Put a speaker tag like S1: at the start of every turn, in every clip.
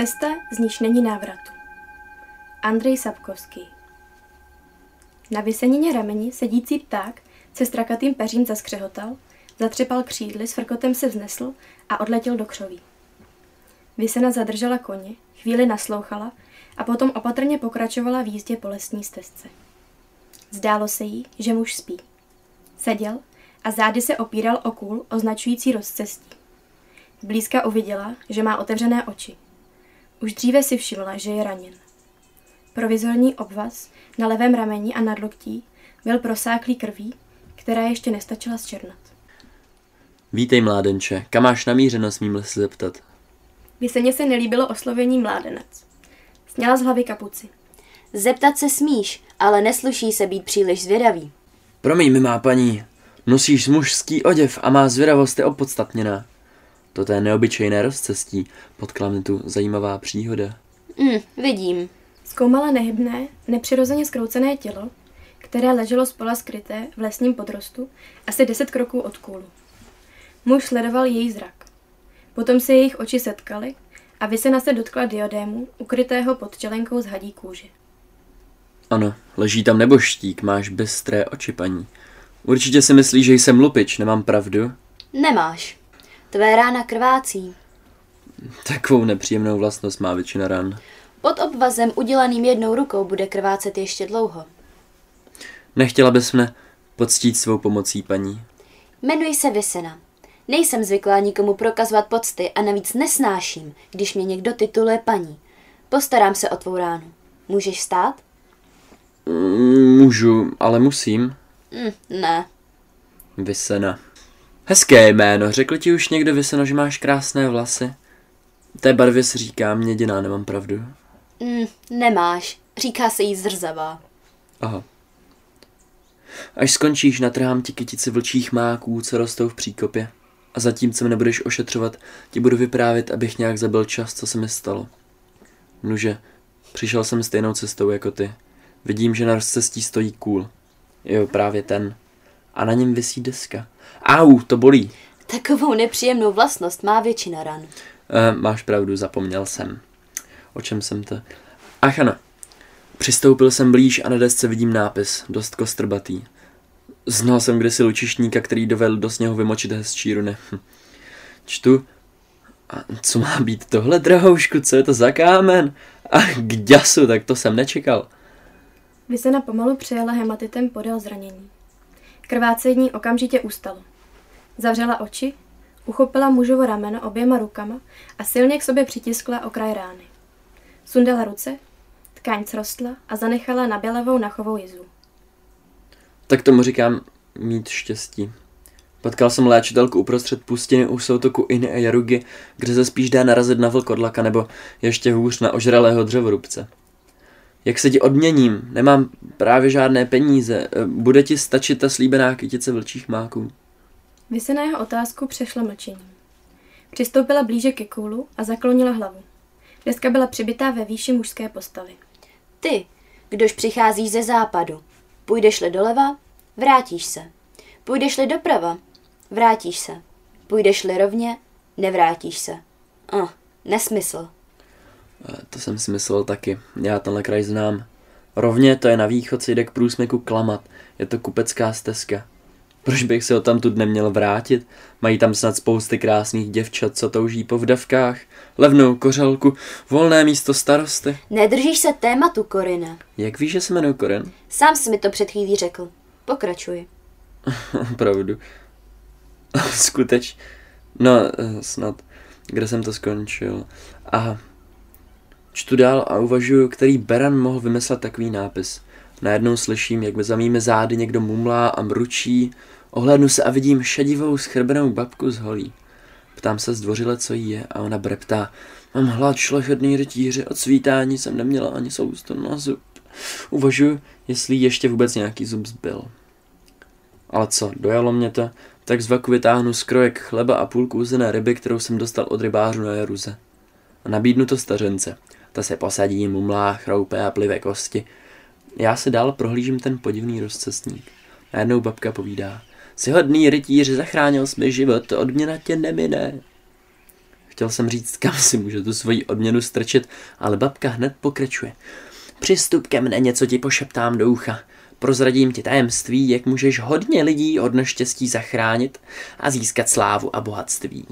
S1: Cesta, z níž není návratu. Andrej Sapkovský Na vysenině rameni sedící pták se strakatým peřím zaskřehotal, zatřepal křídly, s frkotem se vznesl a odletěl do křoví. Vysena zadržela koně, chvíli naslouchala a potom opatrně pokračovala v jízdě po lesní stezce. Zdálo se jí, že muž spí. Seděl a zády se opíral o kůl označující rozcestí. Blízka uviděla, že má otevřené oči. Už dříve si všimla, že je raněn. Provizorní obvaz na levém rameni a nadloktí byl prosáklý krví, která ještě nestačila zčernat.
S2: Vítej, mládenče. Kam máš namířeno, smím se zeptat?
S1: Vyseně se nelíbilo oslovení mládenec. Sněla z hlavy kapuci.
S3: Zeptat se smíš, ale nesluší se být příliš zvědavý.
S2: Promiň mi, má paní. Nosíš mužský oděv a má zvědavost je opodstatněná. Toto je neobyčejné rozcestí, potkla mě tu zajímavá příhoda.
S3: Hm, vidím.
S1: Zkoumala nehybné, nepřirozeně skroucené tělo, které leželo spola skryté v lesním podrostu asi deset kroků od kůlu. Muž sledoval její zrak. Potom se jejich oči setkaly a Vysena se dotkla diodému, ukrytého pod čelenkou z hadí kůže.
S2: Ano, leží tam neboštík, máš bystré oči, paní. Určitě si myslíš, že jsem lupič, nemám pravdu?
S3: Nemáš. Tvé rána krvácí.
S2: Takovou nepříjemnou vlastnost má většina ran.
S3: Pod obvazem udělaným jednou rukou bude krvácet ještě dlouho.
S2: Nechtěla bys mne poctít svou pomocí, paní.
S3: Jmenuji se Vysena. Nejsem zvyklá nikomu prokazovat pocty a navíc nesnáším, když mě někdo tituluje paní. Postarám se o tvou ránu. Můžeš stát?
S2: Mm, Můžu, ale musím.
S3: Hm, ne.
S2: Vysena. Hezké jméno, řekl ti už někdo Vyseno, že máš krásné vlasy? Té barvě se říká měděná, nemám pravdu.
S3: Hm, nemáš. Říká se jí zrzavá.
S2: Aha. Až skončíš, natrhám ti kytici vlčích máků, co rostou v příkopě. A zatímco mě nebudeš ošetřovat, ti budu vyprávět, abych nějak zabil čas, co se mi stalo. Nuže, přišel jsem stejnou cestou jako ty. Vidím, že na rozcestí stojí kůl. Jo, právě ten. A na něm visí deska. Au, to bolí.
S3: Takovou nepříjemnou vlastnost má většina ran.
S2: E, máš pravdu, zapomněl jsem. O čem jsem to? Ach ano. Přistoupil jsem blíž a na desce vidím nápis, dost kostrbatý. Znal jsem kdysi lučišníka, který dovedl do sněhu vymočit hezčí runy. Hm. Čtu. A co má být tohle, drahoušku, co je to za kámen? A k děsu, tak to jsem nečekal.
S1: Vysena pomalu přejela hematitem podél zranění. Krvácení okamžitě ustalo. Zavřela oči, uchopila mužovo rameno oběma rukama a silně k sobě přitiskla okraj rány. Sundala ruce, tkáň srostla a zanechala na bělavou nachovou jizu.
S2: Tak tomu říkám mít štěstí. Potkal jsem léčitelku uprostřed pustiny u soutoku Iny a Jarugy, kde se spíš dá narazit na vlkodlaka nebo ještě hůř na ožralého dřevorubce. Jak se ti odměním? Nemám právě žádné peníze. Bude ti stačit ta slíbená kytice vlčích máků?
S1: Vy na jeho otázku přešla mlčením. Přistoupila blíže ke kůlu a zaklonila hlavu. Deska byla přibitá ve výši mužské postavy.
S3: Ty, kdož přicházíš ze západu, půjdeš-li doleva, vrátíš se. Půjdeš-li doprava, vrátíš se. Půjdeš-li rovně, nevrátíš se. Oh, nesmysl.
S2: To jsem si myslel taky. Já tenhle kraj znám. Rovně to je na východ se jde k průsmyku Klamat. Je to kupecká stezka. Proč bych se ho tam tu neměl vrátit? Mají tam snad spousty krásných děvčat, co touží po vdavkách, levnou kořalku, volné místo starosty.
S3: Nedržíš se tématu, Korina.
S2: Jak víš, že se jmenuji Korin?
S3: Sám jsi mi to před chvílí řekl. Pokračuj.
S2: Opravdu. Skuteč. No, snad. Kde jsem to skončil? Aha. Čtu dál a uvažuju, který Beran mohl vymyslet takový nápis. Najednou slyším, jak za mými zády někdo mumlá a mručí. Ohlédnu se a vidím šedivou schrbenou babku z holí. Ptám se zdvořile, co jí je a ona breptá. Mám hlad šlechetný rytíři, od svítání jsem neměla ani sousto na zub. Uvažuji, jestli ještě vůbec nějaký zub zbyl. Ale co, dojalo mě to, tak z vaku vytáhnu skrojek chleba a půlku uzené ryby, kterou jsem dostal od rybářů na Jaruze. A nabídnu to stařence. Ta se posadí, mumlá, chroupe a plive kosti. Já se dál prohlížím ten podivný rozcestník. Najednou babka povídá. Jsi hodný rytíř, zachránil jsi mi život, odměna tě nemine. chtěl jsem říct, kam si může tu svoji odměnu strčit, ale babka hned pokračuje. Přistup ke mne, něco ti pošeptám do ucha. Prozradím ti tajemství, jak můžeš hodně lidí od neštěstí zachránit a získat slávu a bohatství.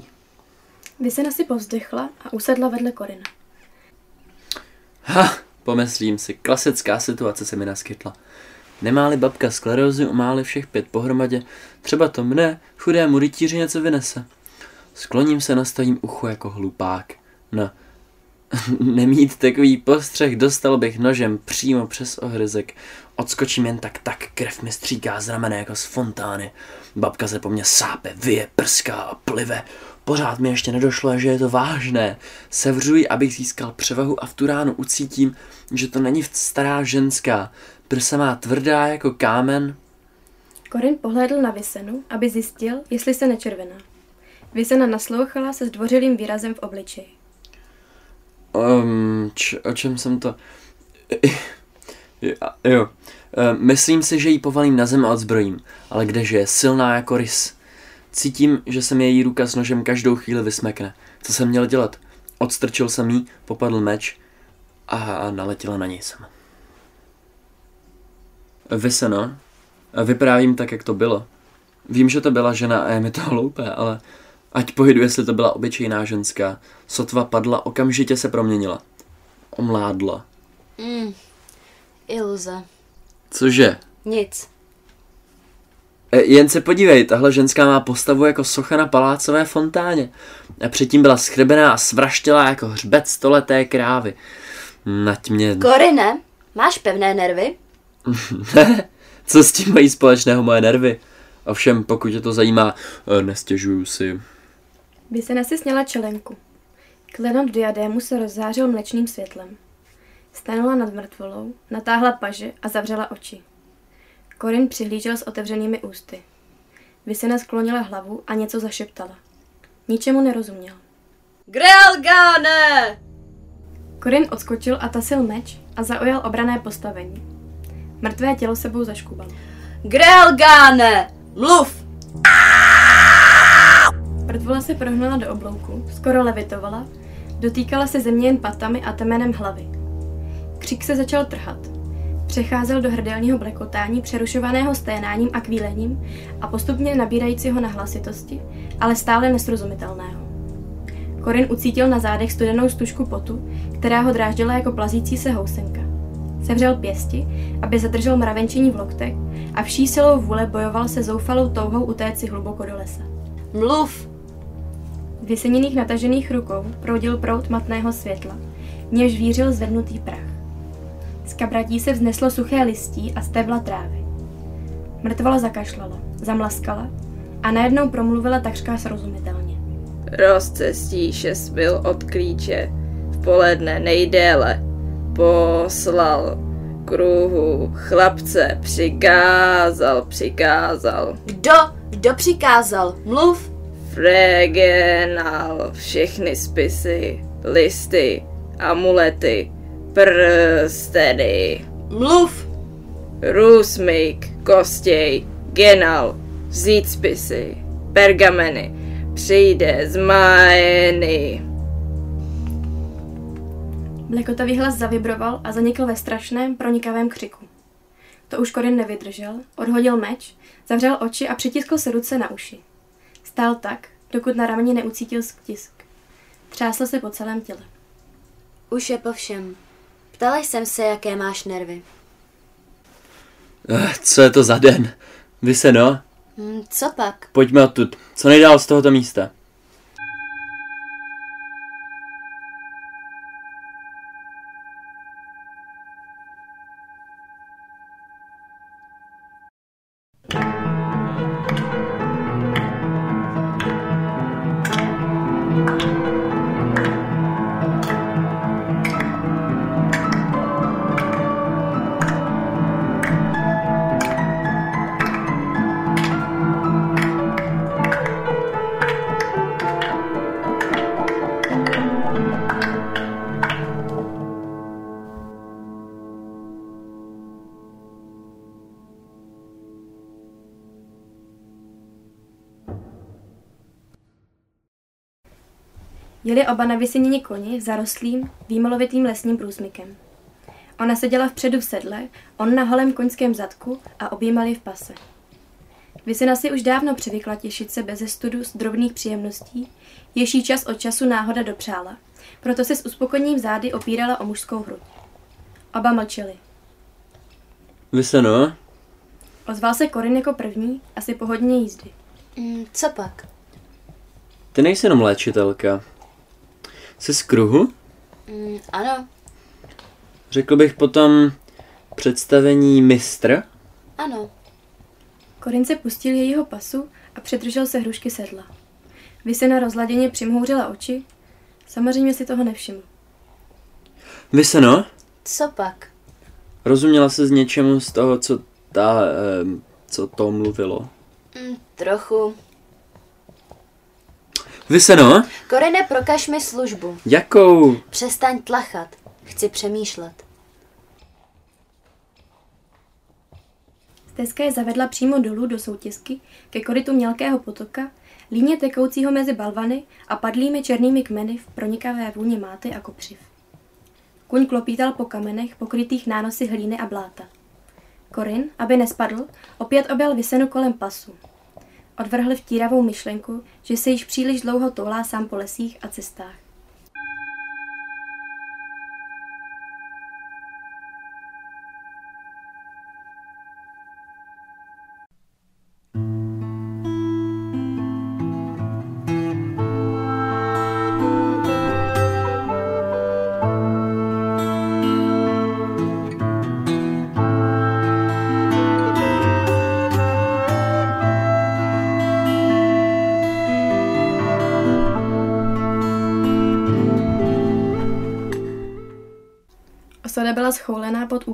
S1: Vysena si povzdechla a usedla vedle Korina.
S2: Ha, pomyslím si, klasická situace se mi naskytla. Nemáli babka sklerózy, umáli všech pět pohromadě, třeba to mne, chudému rytíři něco vynese. Skloním se, nastavím ucho jako hlupák. No, nemít takový postřeh, dostal bych nožem přímo přes ohryzek. Odskočím jen tak tak, krev mi stříká z ramene jako z fontány. Babka se po mně sápe, vyje, prská a plive. Pořád mi ještě nedošlo, že je to vážné. Sevřuji, abych získal převahu a v tu ránu ucítím, že to není stará ženská. Prsa má tvrdá jako kámen.
S1: Korin pohlédl na Vysenu, aby zjistil, jestli se nečervená. Vysena naslouchala se zdvořilým výrazem v obličeji.
S2: Um, č- o čem jsem to... jo. Um, myslím si, že ji povalím na zem a odzbrojím, ale kdeže je silná jako rys. Cítím, že se mi její ruka s nožem každou chvíli vysmekne. Co jsem měl dělat? Odstrčil jsem jí, popadl meč a naletěla na něj jsem. Vyseno, vyprávím tak, jak to bylo. Vím, že to byla žena a je mi to hloupé, ale ať pohydu, jestli to byla obyčejná ženská. Sotva padla, okamžitě se proměnila. Omládla.
S3: Mm, iluze.
S2: Cože?
S3: Nic.
S2: E, jen se podívej, tahle ženská má postavu jako socha na palácové fontáně. A předtím byla schřebená a svraštělá jako hřbet stoleté krávy. Nať mě...
S3: Korine, máš pevné nervy?
S2: ne, co s tím mají společného moje nervy? Ovšem, pokud tě to zajímá, e, nestěžuju si.
S1: Vysena si sněla čelenku. Klenot diadému se rozzářil mlečným světlem. Stanula nad mrtvolou, natáhla paže a zavřela oči. Korin přihlížel s otevřenými ústy. Vysena sklonila hlavu a něco zašeptala. Ničemu nerozuměl.
S3: Grelgane!
S1: Korin odskočil a tasil meč a zaujal obrané postavení. Mrtvé tělo sebou zaškubalo.
S3: Grelgane! Mluv!
S1: Mrtvola se prohnula do oblouku, skoro levitovala, dotýkala se země jen patami a temenem hlavy. Křik se začal trhat. Přecházel do hrdelního blekotání, přerušovaného sténáním a kvílením a postupně nabírajícího na hlasitosti, ale stále nesrozumitelného. Korin ucítil na zádech studenou stužku potu, která ho dráždila jako plazící se housenka. Sevřel pěsti, aby zadržel mravenčení v loktech a vší silou vůle bojoval se zoufalou touhou utéct si hluboko do lesa.
S3: Mluv!
S1: Vyseněných natažených rukou proudil prout matného světla, v němž vířil zvednutý prach. Z kabratí se vzneslo suché listí a stebla trávy. Mrtvola zakašlala, zamlaskala a najednou promluvila takřka srozumitelně.
S4: Rozcestí šest mil od klíče, v poledne nejdéle, poslal kruhu chlapce, přikázal, přikázal.
S3: Kdo? Kdo přikázal? Mluv!
S4: Fregenal všechny spisy, listy, amulety, prsteny,
S3: Mluv!
S4: Rusmik, Kostěj, Genal, vzít spisy, pergameny, přijde z Maeny.
S1: Blekotavý hlas zavibroval a zanikl ve strašném, pronikavém křiku. To už Korin nevydržel, odhodil meč, zavřel oči a přitiskl se ruce na uši. Stál tak, dokud na rameni neucítil stisk. Třásl se po celém těle.
S3: Už je po všem. Ptala jsem se, jaké máš nervy.
S2: Eh, Co je to za den? Vy se no?
S3: Hm, co pak?
S2: Pojďme odtud. Co nejdál z tohoto místa?
S1: Oba na vysěnění koni zarostlým, výmolovitým lesním průsmykem. Ona seděla vpředu v sedle, on na holém koňském zadku a objímali v pase. Vysena si už dávno přivykla těšit se bez studu z drobných příjemností, jež jí čas od času náhoda dopřála, proto se s uspokojením zády opírala o mužskou hruď. Oba mlčeli.
S2: Vyseno,
S1: Ozval se Korin jako první, asi po hodině jízdy.
S3: Mm, co pak?
S2: ty nejsi jenom léčitelka. Jsi z kruhu?
S3: Mm, ano,
S2: Řekl bych potom představení mistr?
S3: ano.
S1: Korin se pustil jejího pasu a přidržel se hrušky sedla. Vysena rozladěně přimhouřila oči, samozřejmě si toho nevšiml.
S2: Vyseno,
S3: Co pak?
S2: rozuměla se z něčemu z toho, co ta, eh, co to mluvilo?
S3: Mm, trochu.
S2: Vyseno,
S3: Korine, prokaž mi službu.
S2: jakou?
S3: Přestaň tlachat. Chci přemýšlet.
S1: Stezka je zavedla přímo dolů do soutězky ke korytu mělkého potoka, líně tekoucího mezi balvany a padlými černými kmeny v pronikavé vůně máty a kopřiv. Kuň klopítal po kamenech pokrytých nánosy hlíny a bláta. Korin, aby nespadl, opět objel vysenu kolem pasu. Odvrhl vtíravou myšlenku, že se již příliš dlouho toulá sám po lesích a cestách.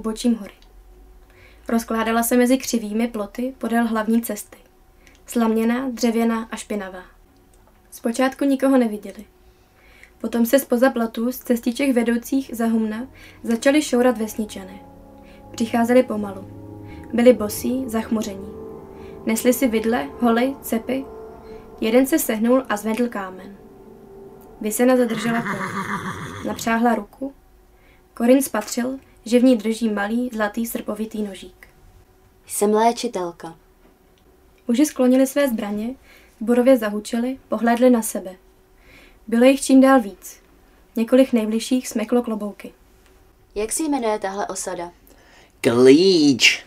S1: Úbočím hory. Rozkládala se mezi křivými ploty podél hlavní cesty. Slaměná, dřevěná a špinavá. Zpočátku nikoho neviděli. Potom se spoza platů z cestiček vedoucích za humna začali šourat vesničané. Přicházeli pomalu. Byli bosí, zachmuření. Nesli si vidle, holy, cepy. Jeden se sehnul a zvedl kámen. Vysena zadržela koň. Napřáhla ruku Korin spatřil, že v ní drží malý zlatý srpovitý nožík.
S3: Jsem léčitelka.
S1: Muži sklonili své zbraně, zborově zahučeli, pohlédli na sebe. Bylo jich čím dál víc. Několik nejbližších smeklo klobouky.
S3: Jak se jmenuje tahle osada?
S5: Klíč.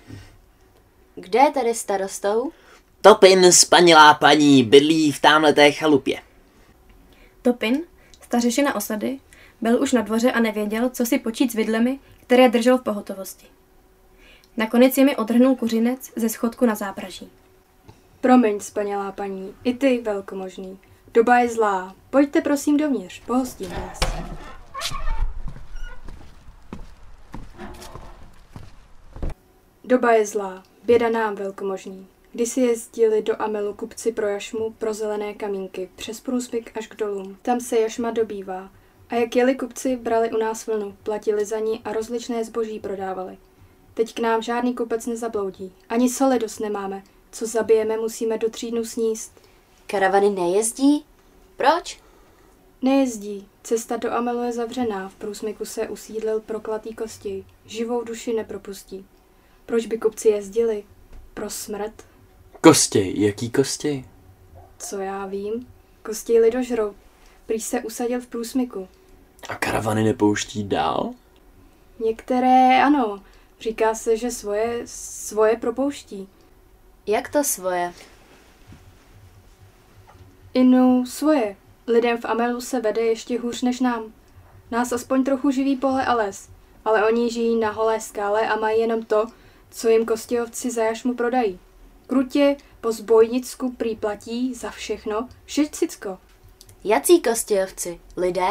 S3: Kde je tady starostou?
S5: Topin, spanilá paní, bydlí v támhleté chalupě.
S1: Topin, stařešina osady, byl už na dvoře a nevěděl, co si počít s vidlemi, které držel v pohotovosti. Nakonec je mi odhrnul kuřinec ze schodku na zápraží.
S6: Promiň, spanělá paní, i ty, velkomožný. Doba je zlá. Pojďte prosím dovnitř, pohostím vás. Doba je zlá, běda nám, velkomožný. Když si jezdili do Amelu kupci pro jašmu pro zelené kamínky, přes průsmyk až k dolům. Tam se jašma dobývá. A jak jeli kupci, brali u nás vlnu, platili za ní a rozličné zboží prodávali. Teď k nám žádný kupec nezabloudí. Ani soli dost nemáme. Co zabijeme, musíme do tří dnů sníst.
S3: Karavany nejezdí? Proč?
S6: Nejezdí. Cesta do Amelu je zavřená. V průsmyku se usídlil proklatý kosti. Živou duši nepropustí. Proč by kupci jezdili? Pro smrt?
S2: Kostěj, jaký kostěj?
S6: Co já vím? Kosti lidožrou. Prý se usadil v průsmyku.
S2: A karavany nepouští dál?
S6: Některé ano. Říká se, že svoje, svoje propouští.
S3: Jak to svoje?
S6: Inu svoje. Lidem v Amelu se vede ještě hůř než nám. Nás aspoň trochu živí pole a les, ale oni žijí na holé skále a mají jenom to, co jim kostějovci za jašmu prodají. Krutě po zbojnicku prý platí za všechno šicicko.
S3: Jací kostějovci? Lidé?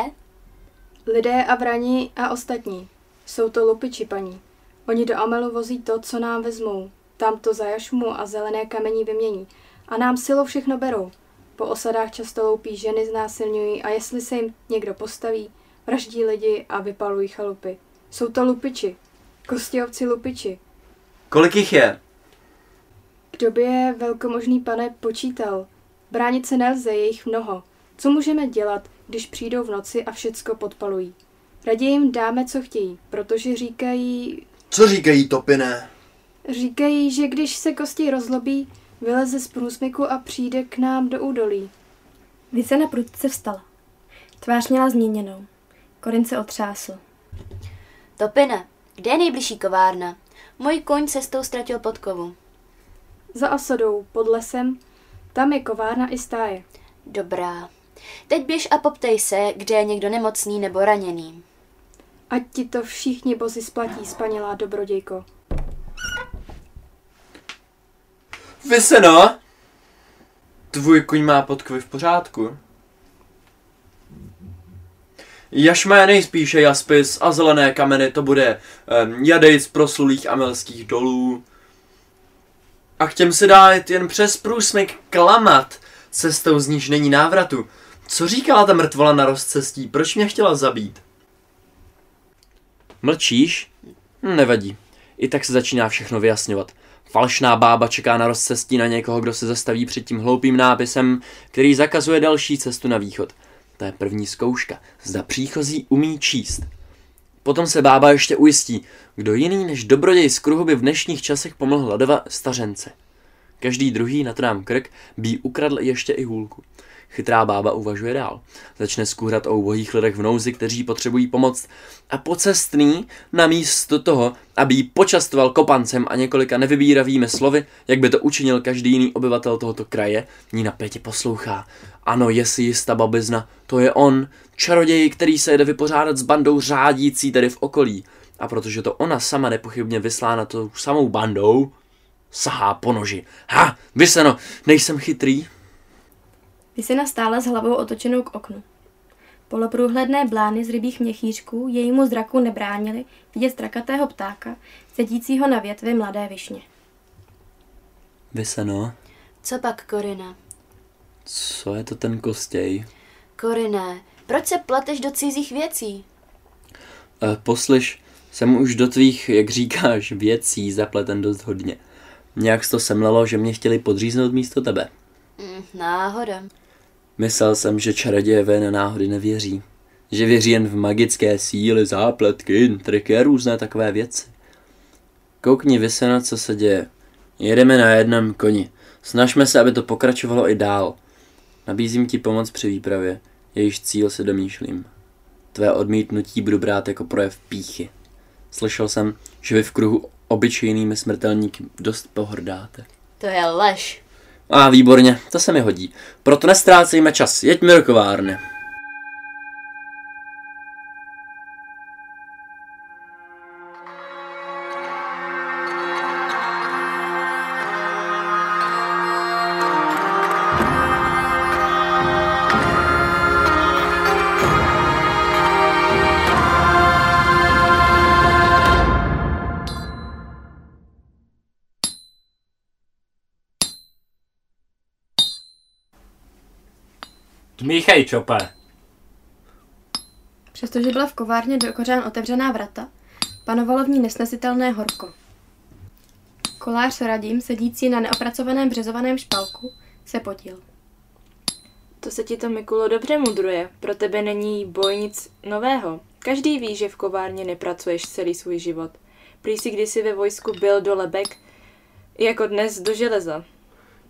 S6: Lidé a vrani a ostatní. Jsou to lupiči, paní. Oni do Amelu vozí to, co nám vezmou. Tam to za jašmu a zelené kamení vymění. A nám silou všechno berou. Po osadách často loupí ženy znásilňují a jestli se jim někdo postaví, vraždí lidi a vypalují chalupy. Jsou to lupiči. Kostějovci lupiči.
S2: Kolik jich je?
S6: Kdo by je velkomožný pane počítal? Bránit se nelze, je jich mnoho. Co můžeme dělat, když přijdou v noci a všecko podpalují. Raději jim dáme, co chtějí, protože říkají,
S7: Co říkají topiné?
S6: říkají, že když se kosti rozlobí, vyleze z průsmyku a přijde k nám do údolí.
S1: Vysena prudce vstala. Tvář měla změněnou. Korin se otřásl.
S3: Topine, kde je nejbližší kovárna? Můj koň cestou ztratil podkovu.
S6: Za osadou, pod lesem, tam je kovárna i stáje.
S3: Dobrá. Teď běž a poptej se, kde je někdo nemocný nebo raněný.
S6: Ať ti to všichni bozy splatí, spanilá dobrodějko.
S2: Vyseno! Tvůj kuň má podkovy v pořádku. Jašmé nejspíše jaspis a zelené kameny to bude um, jadej z proslulých amelských dolů. A k těm se dá jen přes průsmyk klamat, cestou z níž není návratu. Co říkala ta mrtvola na rozcestí? Proč mě chtěla zabít? Mlčíš? Hm, Nevadí. I tak se začíná všechno vyjasňovat. Falšná bába čeká na rozcestí na někoho, kdo se zastaví před tím hloupým nápisem, který zakazuje další cestu na východ. To je první zkouška. Zda příchozí umí číst. Potom se bába ještě ujistí, kdo jiný než dobroděj z kruhu by v dnešních časech pomohl hledova stařence. Každý druhý na to dám krk by ukradl ještě i hůlku. Chytrá bába uvažuje dál. Začne skůrat o ubohých lidech v nouzi, kteří potřebují pomoc a pocestný namísto toho, aby jí počastoval kopancem a několika nevybíravými slovy, jak by to učinil každý jiný obyvatel tohoto kraje, ní napětě poslouchá. Ano, je si jistá babizna, to je on, čaroděj, který se jde vypořádat s bandou řádící tady v okolí. A protože to ona sama nepochybně vyslána tou samou bandou, sahá po noži. Ha, vyseno, nejsem chytrý?
S1: Vysena stála s hlavou otočenou k oknu. Poloprůhledné blány z rybích měchýřků jejímu zraku nebránily vidět strakatého ptáka, sedícího na větvi mladé višně.
S2: Vyseno,
S3: Co pak, Korina?
S2: co je to ten kostěj?
S3: Koriné, proč se pleteš do cizích věcí?
S2: E, poslyš, jsem už do tvých, jak říkáš, věcí zapleten dost hodně. Nějak se to semlelo, že mě chtěli podříznout místo tebe.
S3: Hm, náhoda.
S2: Myslel jsem, že čarodějové na náhody nevěří. Že věří jen v magické síly, zápletky, triky a různé takové věci. Koukni vysena, co se děje. Jedeme na jednom koni. Snažme se, aby to pokračovalo i dál. Nabízím ti pomoc při výpravě. Jejíž cíl si domýšlím. Tvé odmítnutí budu brát jako projev píchy. Slyšel jsem, že vy v kruhu obyčejnými smrtelníky dost pohrdáte.
S3: To je lež.
S2: A výborně, to se mi hodí. Proto nestrácejme čas, jeďme do kovárny.
S8: Dmíchej, čope.
S1: Přestože byla v kovárně do kořán otevřená vrata, panovalo v ní nesnesitelné horko. Kolář s radím, sedící na neopracovaném březovaném špalku, se potil.
S4: To se ti to, Mikulo, dobře mudruje. Pro tebe není boj nic nového. Každý ví, že v kovárně nepracuješ celý svůj život. Prý si kdysi ve vojsku byl do lebek, jako dnes do železa.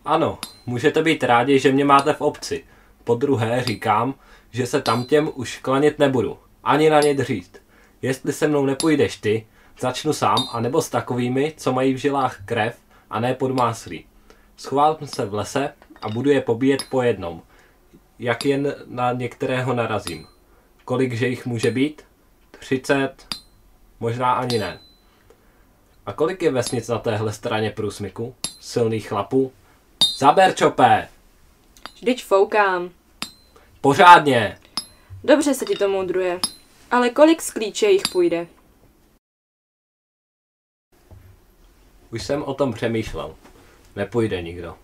S8: Ano, můžete být rádi, že mě máte v obci. Po druhé říkám, že se tam těm už klanit nebudu. Ani na ně dřít. Jestli se mnou nepůjdeš ty, začnu sám, anebo s takovými, co mají v žilách krev a ne podmáslí. Schovám se v lese a budu je pobíjet po jednom. Jak jen na některého narazím. Kolik že jich může být? 30, možná ani ne. A kolik je vesnic na téhle straně průsmyku? Silných chlapů? Zaber čopé!
S4: Vždyť foukám.
S8: Pořádně!
S4: Dobře se ti to mudruje. Ale kolik z klíče jich půjde?
S8: Už jsem o tom přemýšlel. Nepůjde nikdo.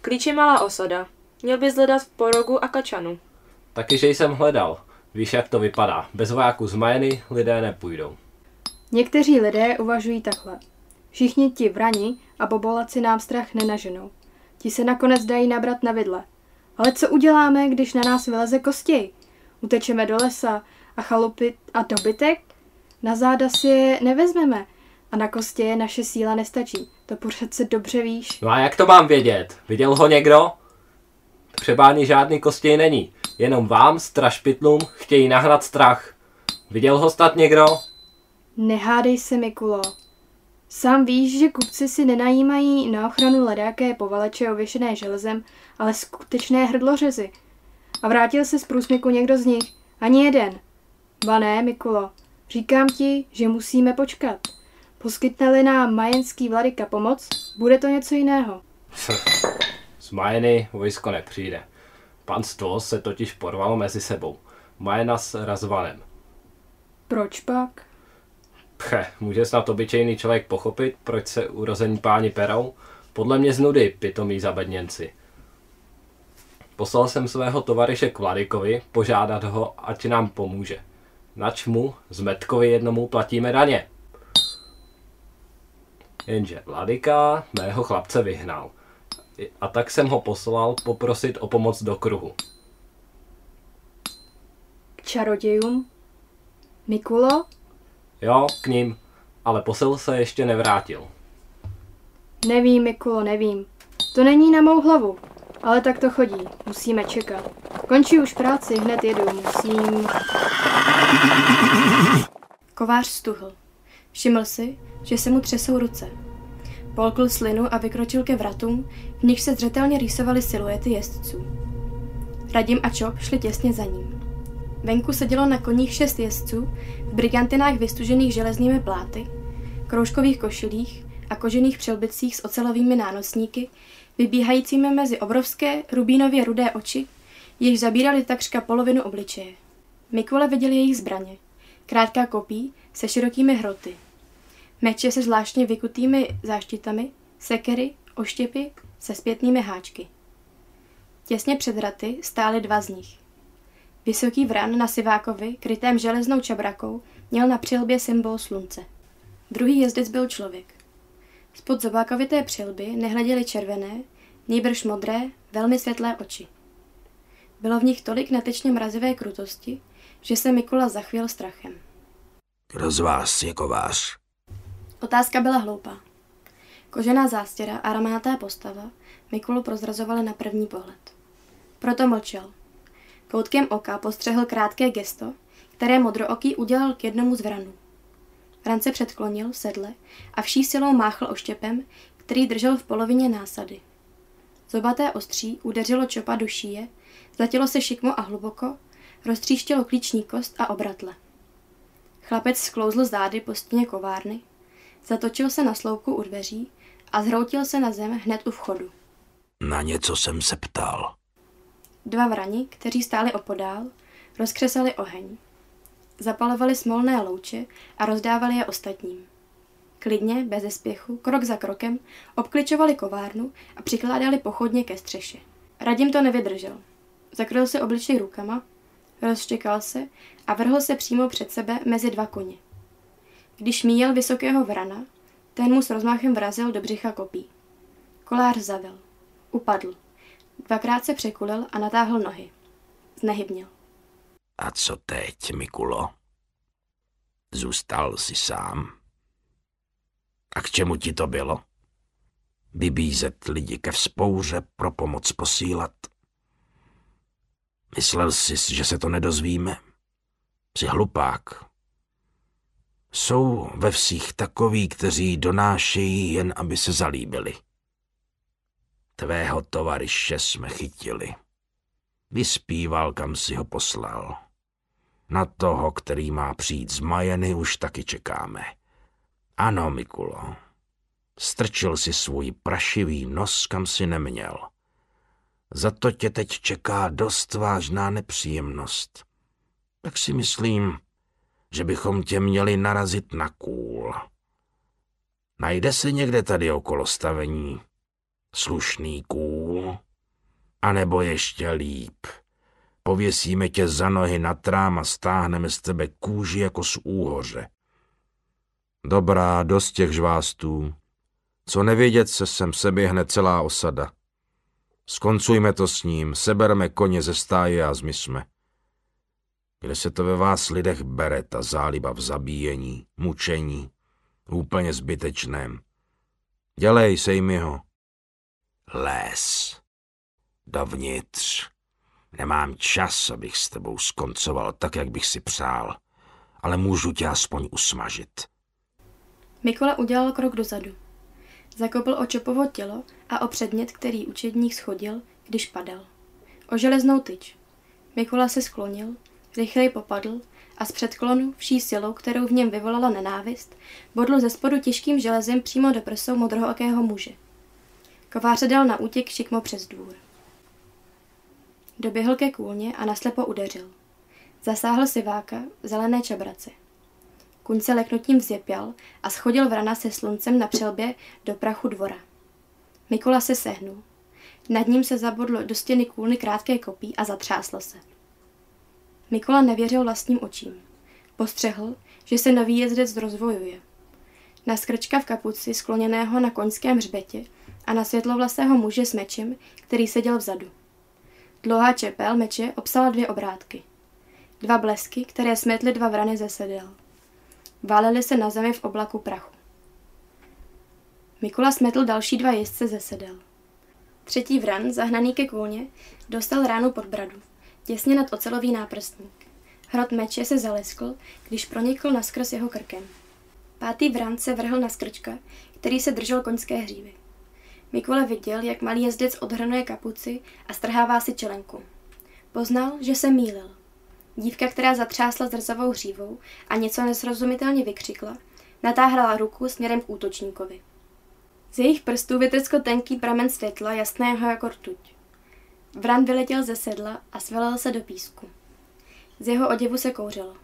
S4: Klíč je malá osada. Měl bys hledat v Porogu a Kačanu.
S8: Taky, že jsem hledal. Víš, jak to vypadá. Bez vojáků z Majeny lidé nepůjdou.
S6: Někteří lidé uvažují takhle. Všichni ti vrani a bobolaci nám strach nenaženou. Ti se nakonec dají nabrat na vidle. Ale co uděláme, když na nás vyleze kostěj? Utečeme do lesa a chalupy a dobytek? Na záda si je nevezmeme a na kostě je naše síla nestačí. To přece dobře víš.
S8: No a jak to mám vědět? Viděl ho někdo? Třeba ani žádný kostěj není. Jenom vám, strašpitlům, chtějí nahnat strach. Viděl ho snad někdo?
S6: Nehádej se, Mikulo. Sám víš, že kupci si nenajímají na ochranu ledáké povaleče ověšené železem, ale skutečné hrdlořezy. A vrátil se z průsmyku někdo z nich. Ani jeden. Ba ne, Mikulo. Říkám ti, že musíme počkat. Poskytne-li nám majenský vladyka pomoc, bude to něco jiného.
S8: Z Majeny vojsko nepřijde. Panstvo se totiž porvalo mezi sebou. Majena s Razvanem.
S6: Proč pak?
S8: Pche, může snad obyčejný člověk pochopit, proč se urození páni perou? Podle mě z nudy, pitomí zabedněnci. Poslal jsem svého tovaryše k Vladikovi požádat ho, ať nám pomůže. Nač mu, Zmetkovi jednomu, platíme daně. Jenže Vladika mého chlapce vyhnal. A tak jsem ho poslal poprosit o pomoc do kruhu.
S6: K čarodějům? Mikulo?
S8: Jo, k ním, ale posil se ještě nevrátil.
S6: Nevím, Mikulo, nevím. To není na mou hlavu. Ale tak to chodí. Musíme čekat. Končí už práci, hned jedu. Musím...
S1: Kovář stuhl. Všiml si, že se mu třesou ruce. Polkl slinu a vykročil ke vratům, v nich se zřetelně rýsovaly siluety jezdců. Radim a Čop šli těsně za ním. Venku sedělo na koních šest jezdců v brigantinách vystužených železnými pláty, kroužkových košilích a kožených přelbicích s ocelovými nánosníky, vybíhajícími mezi obrovské rubínově rudé oči, jež zabírali takřka polovinu obličeje. Mikule viděl jejich zbraně. Krátká kopí se širokými hroty. Meče se zvláštně vykutými záštitami, sekery, oštěpy se zpětnými háčky. Těsně před raty stály dva z nich. Vysoký vran na Sivákovi, krytém železnou čabrakou, měl na přilbě symbol slunce. Druhý jezdec byl člověk. Spod zobákovité přilby nehleděly červené, nejbrž modré, velmi světlé oči. Bylo v nich tolik netečně mrazivé krutosti, že se Mikula zachvěl strachem.
S9: Kdo z vás je kovář?
S1: Otázka byla hloupá. Kožená zástěra a ramátá postava Mikulu prozrazovaly na první pohled. Proto mlčel. Koutkem oka postřehl krátké gesto, které modrooký udělal k jednomu z vranů. Vran se předklonil v sedle a vší silou máchl oštěpem, který držel v polovině násady. Zobaté ostří udeřilo čopa do šíje, zlatilo se šikmo a hluboko, roztříštilo klíční kost a obratle. Chlapec sklouzl zády po stěně kovárny, zatočil se na slouku u dveří a zhroutil se na zem hned u vchodu.
S9: Na něco jsem se ptal.
S1: Dva vrani, kteří stáli opodál, rozkřesali oheň. Zapalovali smolné louče a rozdávali je ostatním. Klidně, bez zespěchu, krok za krokem, obkličovali kovárnu a přikládali pochodně ke střeše. Radim to nevydržel. Zakryl se obličej rukama, rozštěkal se a vrhl se přímo před sebe mezi dva koně. Když míjel vysokého vrana, ten mu s rozmachem vrazil do břicha kopí. Kolář zavil. Upadl. Dvakrát se překulil a natáhl nohy. Znehybněl.
S9: A co teď, Mikulo? Zůstal jsi sám? A k čemu ti to bylo? Vybízet lidi ke vzpouře pro pomoc posílat? Myslel jsi, že se to nedozvíme? Jsi hlupák. Jsou ve vsích takoví, kteří donášejí jen, aby se zalíbili. Tvého tovaryše jsme chytili. Vyspíval, kam si ho poslal. Na toho, který má přijít z Majeny, už taky čekáme. Ano, Mikulo. Strčil si svůj prašivý nos, kam si neměl. Za to tě teď čeká dost vážná nepříjemnost. Tak si myslím, že bychom tě měli narazit na kůl. Najde se někde tady okolo stavení slušný kůl? A nebo ještě líp, pověsíme tě za nohy na trám a stáhneme z tebe kůži jako z úhoře. Dobrá, dost těch žvástů. Co nevědět se sem seběhne celá osada. Skoncujme to s ním, sebereme koně ze stáje a zmisme. Kde se to ve vás lidech bere, ta záliba v zabíjení, mučení, úplně zbytečném. Dělej, sej mi ho. Les. Dovnitř. Nemám čas, abych s tebou skoncoval tak, jak bych si přál, ale můžu tě aspoň usmažit.
S1: Mikola udělal krok dozadu. Zakopl o Čopovo tělo a o předmět, který učedník schodil, když padal. O železnou tyč. Mikola se sklonil, rychleji popadl a z předklonu, vší silou, kterou v něm vyvolala nenávist, bodl ze spodu těžkým železem přímo do prsou modrohokého muže. Kováře dal na útěk šikmo přes dvůr. Doběhl ke kůlně a naslepo udeřil. Zasáhl siváka zelené čabraci. Kuň se leknutím vzjepěl a schodil vrana se sluncem na přelbě do prachu dvora. Mikola se sehnul. Nad ním se zabodlo do stěny kůlny krátké kopí a zatřáslo se. Mikola nevěřil vlastním očím. Postřehl, že se nový jezdec rozvojuje. Na skrčka v kapuci skloněného na koňském hřbetě a na světlovlasého muže s mečem, který seděl vzadu. Dlouhá čepel meče obsala dvě obrátky. Dva blesky, které smetly dva vrany ze sedel. Válely se na zemi v oblaku prachu. Mikula smetl další dva jezdce ze sedel. Třetí vran, zahnaný ke kůlně, dostal ránu pod bradu, těsně nad ocelový náprstník. Hrot meče se zaleskl, když pronikl naskrz jeho krkem. Pátý vran se vrhl na skrčka, který se držel koňské hřívy. Mikula viděl, jak malý jezdec odhrnuje kapuci a strhává si čelenku. Poznal, že se mýlil. Dívka, která zatřásla zrzavou hřívou a něco nesrozumitelně vykřikla, natáhla ruku směrem k útočníkovi. Z jejich prstů vytrskl tenký pramen světla, jasného jako rtuť. Vran vyletěl ze sedla a svelel se do písku. Z jeho oděvu se kouřilo.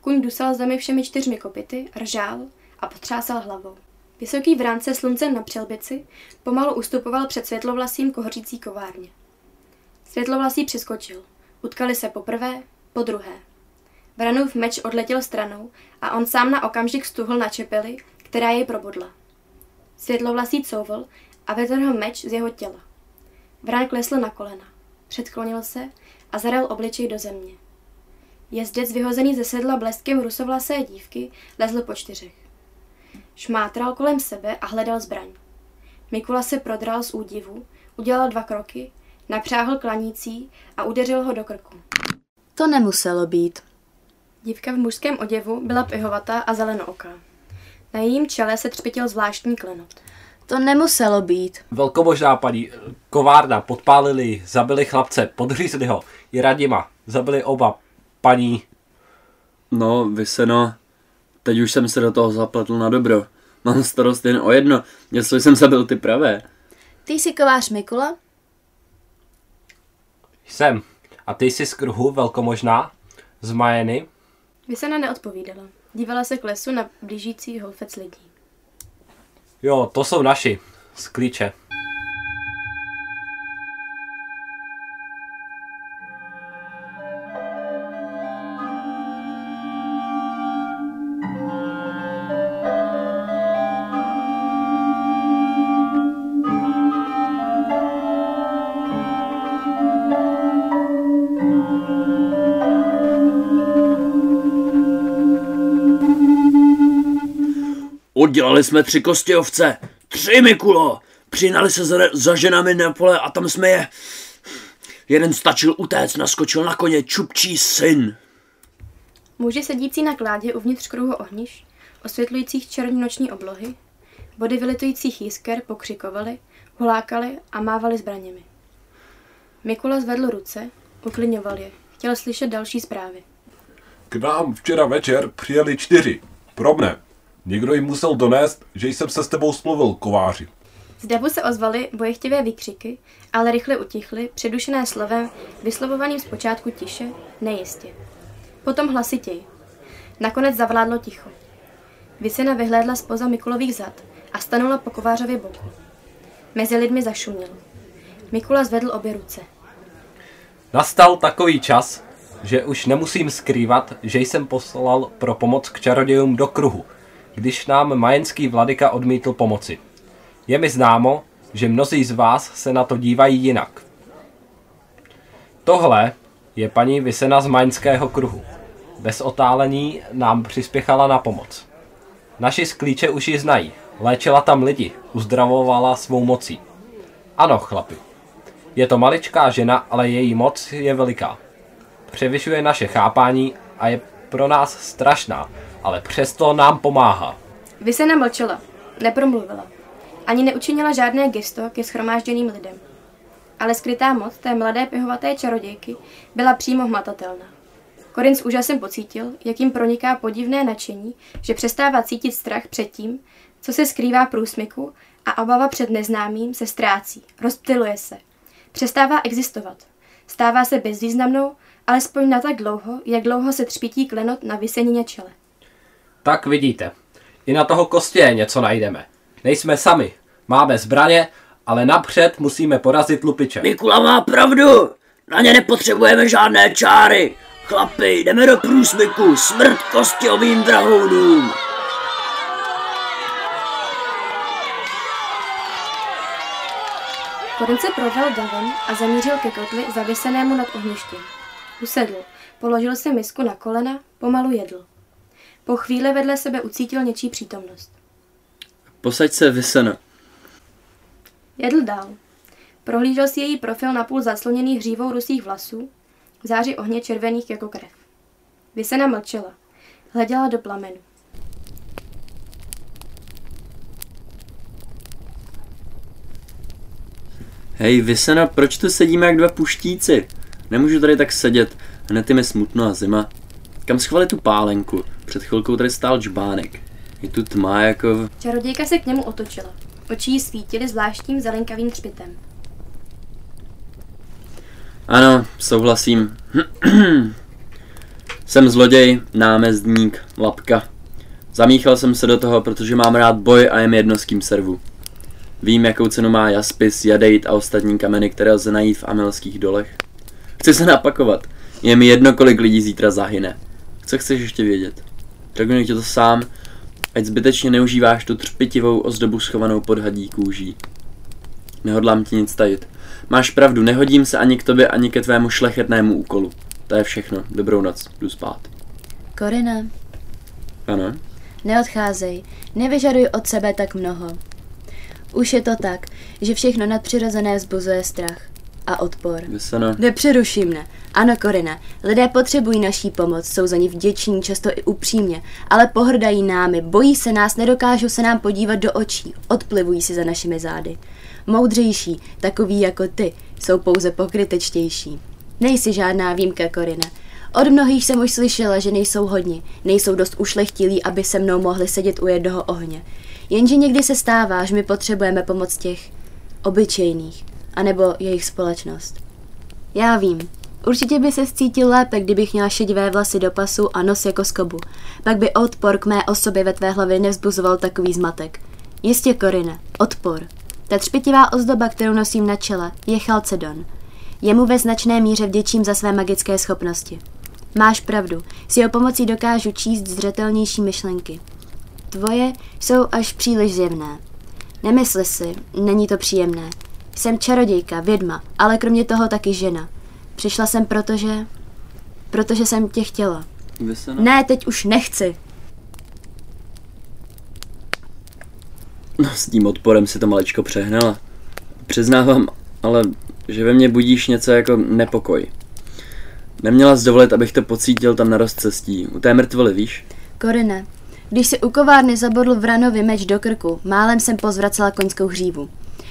S1: Kuň dusal zemi všemi čtyřmi kopity, ržál a potřásal hlavou. Vysoký vrance sluncem na přelbici pomalu ustupoval před světlovlasím kohořící kovárně. Světlovlasí přiskočil. Utkali se poprvé, po druhé. Vranův meč odletěl stranou a on sám na okamžik stuhl na čepeli, která jej probodla. Světlovlasí couvl a vytrhl meč z jeho těla. Vran klesl na kolena. Předklonil se a zaral obličej do země. Jezdec vyhozený ze sedla bleskem rusovlasé dívky lezl po čtyřech. Šmátral kolem sebe a hledal zbraň. Mikula se prodral z údivu, udělal dva kroky, napřáhl klanící a udeřil ho do krku.
S3: To nemuselo být.
S1: Dívka v mužském oděvu byla pihovatá a zelenooká. Na jejím čele se třpitil zvláštní klenot.
S3: To nemuselo být.
S8: Velkomožná paní, kovárna, podpálili, zabili chlapce, podřízli ho, i Radima, zabili oba, paní.
S2: No, vyseno, teď už jsem se do toho zapletl na dobro. Mám starost jen o jedno, jestli jsem zabil ty pravé.
S3: Ty jsi kovář Mikula?
S8: Jsem. A ty jsi z kruhu velkomožná? Z Majeny?
S1: Vysena neodpovídala. Dívala se k lesu na blížící holfec lidí.
S8: Jo, to jsou naši. Z klíče.
S2: Oddělali jsme tři kosti ovce. Tři, Mikulo. Přinali se za, za ženami na pole a tam jsme je... Jeden stačil utéct, naskočil na koně čupčí syn.
S1: Muži sedící na kládě uvnitř kruhu ohniš, osvětlujících černí noční oblohy, body vylitujících jisker pokřikovali, hulákali a mávali zbraněmi. Mikula zvedl ruce, uklidňoval je, chtěl slyšet další zprávy.
S10: K nám včera večer přijeli čtyři. Pro mne. Někdo jim musel donést, že jsem se s tebou smluvil, kováři.
S1: Z davu se ozvaly bojechtivé výkřiky, ale rychle utichly, předušené slovem, vyslovovaným zpočátku tiše, nejistě. Potom hlasitěji. Nakonec zavládlo ticho. Vysena vyhlédla spoza Mikulových zad a stanula po kovářově boku. Mezi lidmi zašuměl. Mikula zvedl obě ruce.
S8: Nastal takový čas, že už nemusím skrývat, že jsem poslal pro pomoc k čarodějům do kruhu, když nám majenský vladyka odmítl pomoci. Je mi známo, že mnozí z vás se na to dívají jinak. Tohle je paní Vysena z Maňského kruhu. Bez otálení nám přispěchala na pomoc. Naši sklíče už ji znají. Léčila tam lidi, uzdravovala svou mocí. Ano, chlapi. Je to maličká žena, ale její moc je veliká. Převyšuje naše chápání a je pro nás strašná, ale přesto nám pomáhá.
S1: Vysena mlčela, nepromluvila. Ani neučinila žádné gesto ke schromážděným lidem. Ale skrytá moc té mladé pihovaté čarodějky byla přímo hmatatelná. Korin s úžasem pocítil, jak jim proniká podivné nadšení, že přestává cítit strach před tím, co se skrývá průsmyku a obava před neznámým se ztrácí, rozptiluje se. Přestává existovat. Stává se bezvýznamnou, alespoň na tak dlouho, jak dlouho se třpítí klenot na vysenině čele.
S8: Tak vidíte, i na toho kostě něco najdeme. Nejsme sami, máme zbraně, ale napřed musíme porazit lupiče.
S5: Mikula má pravdu. Na ně nepotřebujeme žádné čáry. Chlapi, jdeme do průsmyku. Smrt kostěovým drahounům.
S1: Korin se prodal davem a zamířil ke kotli zavěsenému nad ohništěm. Usedl, položil si misku na kolena, pomalu jedl. Po chvíli vedle sebe ucítil něčí přítomnost.
S2: Posaď se, Vysena.
S1: Jedl dál. Prohlížel si její profil napůl zasloněný hřívou rusých vlasů, v záři ohně červených jako krev. Vysena mlčela. Hleděla do plamenu.
S2: Hej, Vysena, proč tu sedíme jak dva puštíci? Nemůžu tady tak sedět, hned je mi smutno a zima. Kam schovali tu pálenku? Před chvilkou tady stál čbánek. Je tu tma jako.
S1: Čarodějka se k němu otočila. Oči jí svítily zvláštním zelenkavým třpitem.
S2: Ano, souhlasím. jsem zloděj, námezdník, lapka. Zamíchal jsem se do toho, protože mám rád boj a je mi jedno s kým servu. Vím, jakou cenu má jaspis, jadejt a ostatní kameny, které lze najít v amelských dolech. Chci se napakovat. Je mi jedno, kolik lidí zítra zahyne. Co chceš ještě vědět? Řeknu ti to sám, ať zbytečně neužíváš tu třpitivou ozdobu schovanou pod hadí kůží. Nehodlám ti nic tajit. Máš pravdu, nehodím se ani k tobě, ani ke tvému šlechetnému úkolu. To je všechno. Dobrou noc. Jdu spát.
S3: Korina,
S2: Ano?
S3: neodcházej, nevyžaduj od sebe tak mnoho. Už je to tak, že všechno nadpřirozené vzbuzuje strach a odpor.
S2: Vyseno.
S3: Nepřeruší mne. Ano, Korina, lidé potřebují naší pomoc, jsou za ní vděční, často i upřímně, ale pohrdají námi, bojí se nás, nedokážou se nám podívat do očí, odplivují si za našimi zády. Moudřejší, takový jako ty, jsou pouze pokrytečtější. Nejsi žádná výjimka, Korina. Od mnohých jsem už slyšela, že nejsou hodni, nejsou dost ušlechtilí, aby se mnou mohli sedět u jednoho ohně. Jenže někdy se stává, že my potřebujeme pomoc těch obyčejných, anebo jejich společnost. Já vím, určitě by se cítil lépe, kdybych měla šedivé vlasy do pasu a nos jako skobu. Pak by odpor k mé osobě ve tvé hlavě nevzbuzoval takový zmatek. Jistě, Korine, odpor. Ta třpitivá ozdoba, kterou nosím na čele, je Chalcedon. Jemu ve značné míře vděčím za své magické schopnosti. Máš pravdu, s jeho pomocí dokážu číst zřetelnější myšlenky. Tvoje jsou až příliš zjevné. Nemysli si, není to příjemné. Jsem čarodějka, vědma, ale kromě toho taky žena. Přišla jsem protože... Protože jsem tě chtěla.
S2: Vyseno.
S3: Ne, teď už nechci.
S2: No, s tím odporem si to malečko přehnala. Přiznávám, ale že ve mně budíš něco jako nepokoj. Neměla jsi dovolit, abych to pocítil tam na rozcestí. U té mrtvoly, víš?
S3: Korine, když si u kovárny zabodl Vranovi meč do krku, málem jsem pozvracela koňskou hřívu.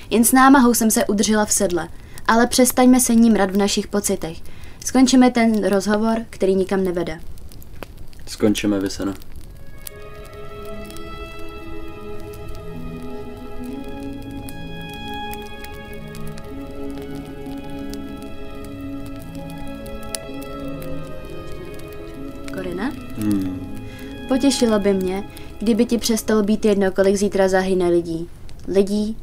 S3: Jen s námahou jsem se udržela v sedle, ale přestaňme se ním rad v našich pocitech. Skončíme ten rozhovor, který nikam nevede.
S2: Skončíme, Vyseno.
S3: Korina?
S2: Hmm.
S3: Potěšilo by mě, kdyby ti přestalo být jedno, kolik zítra zahyne lidí. Lidí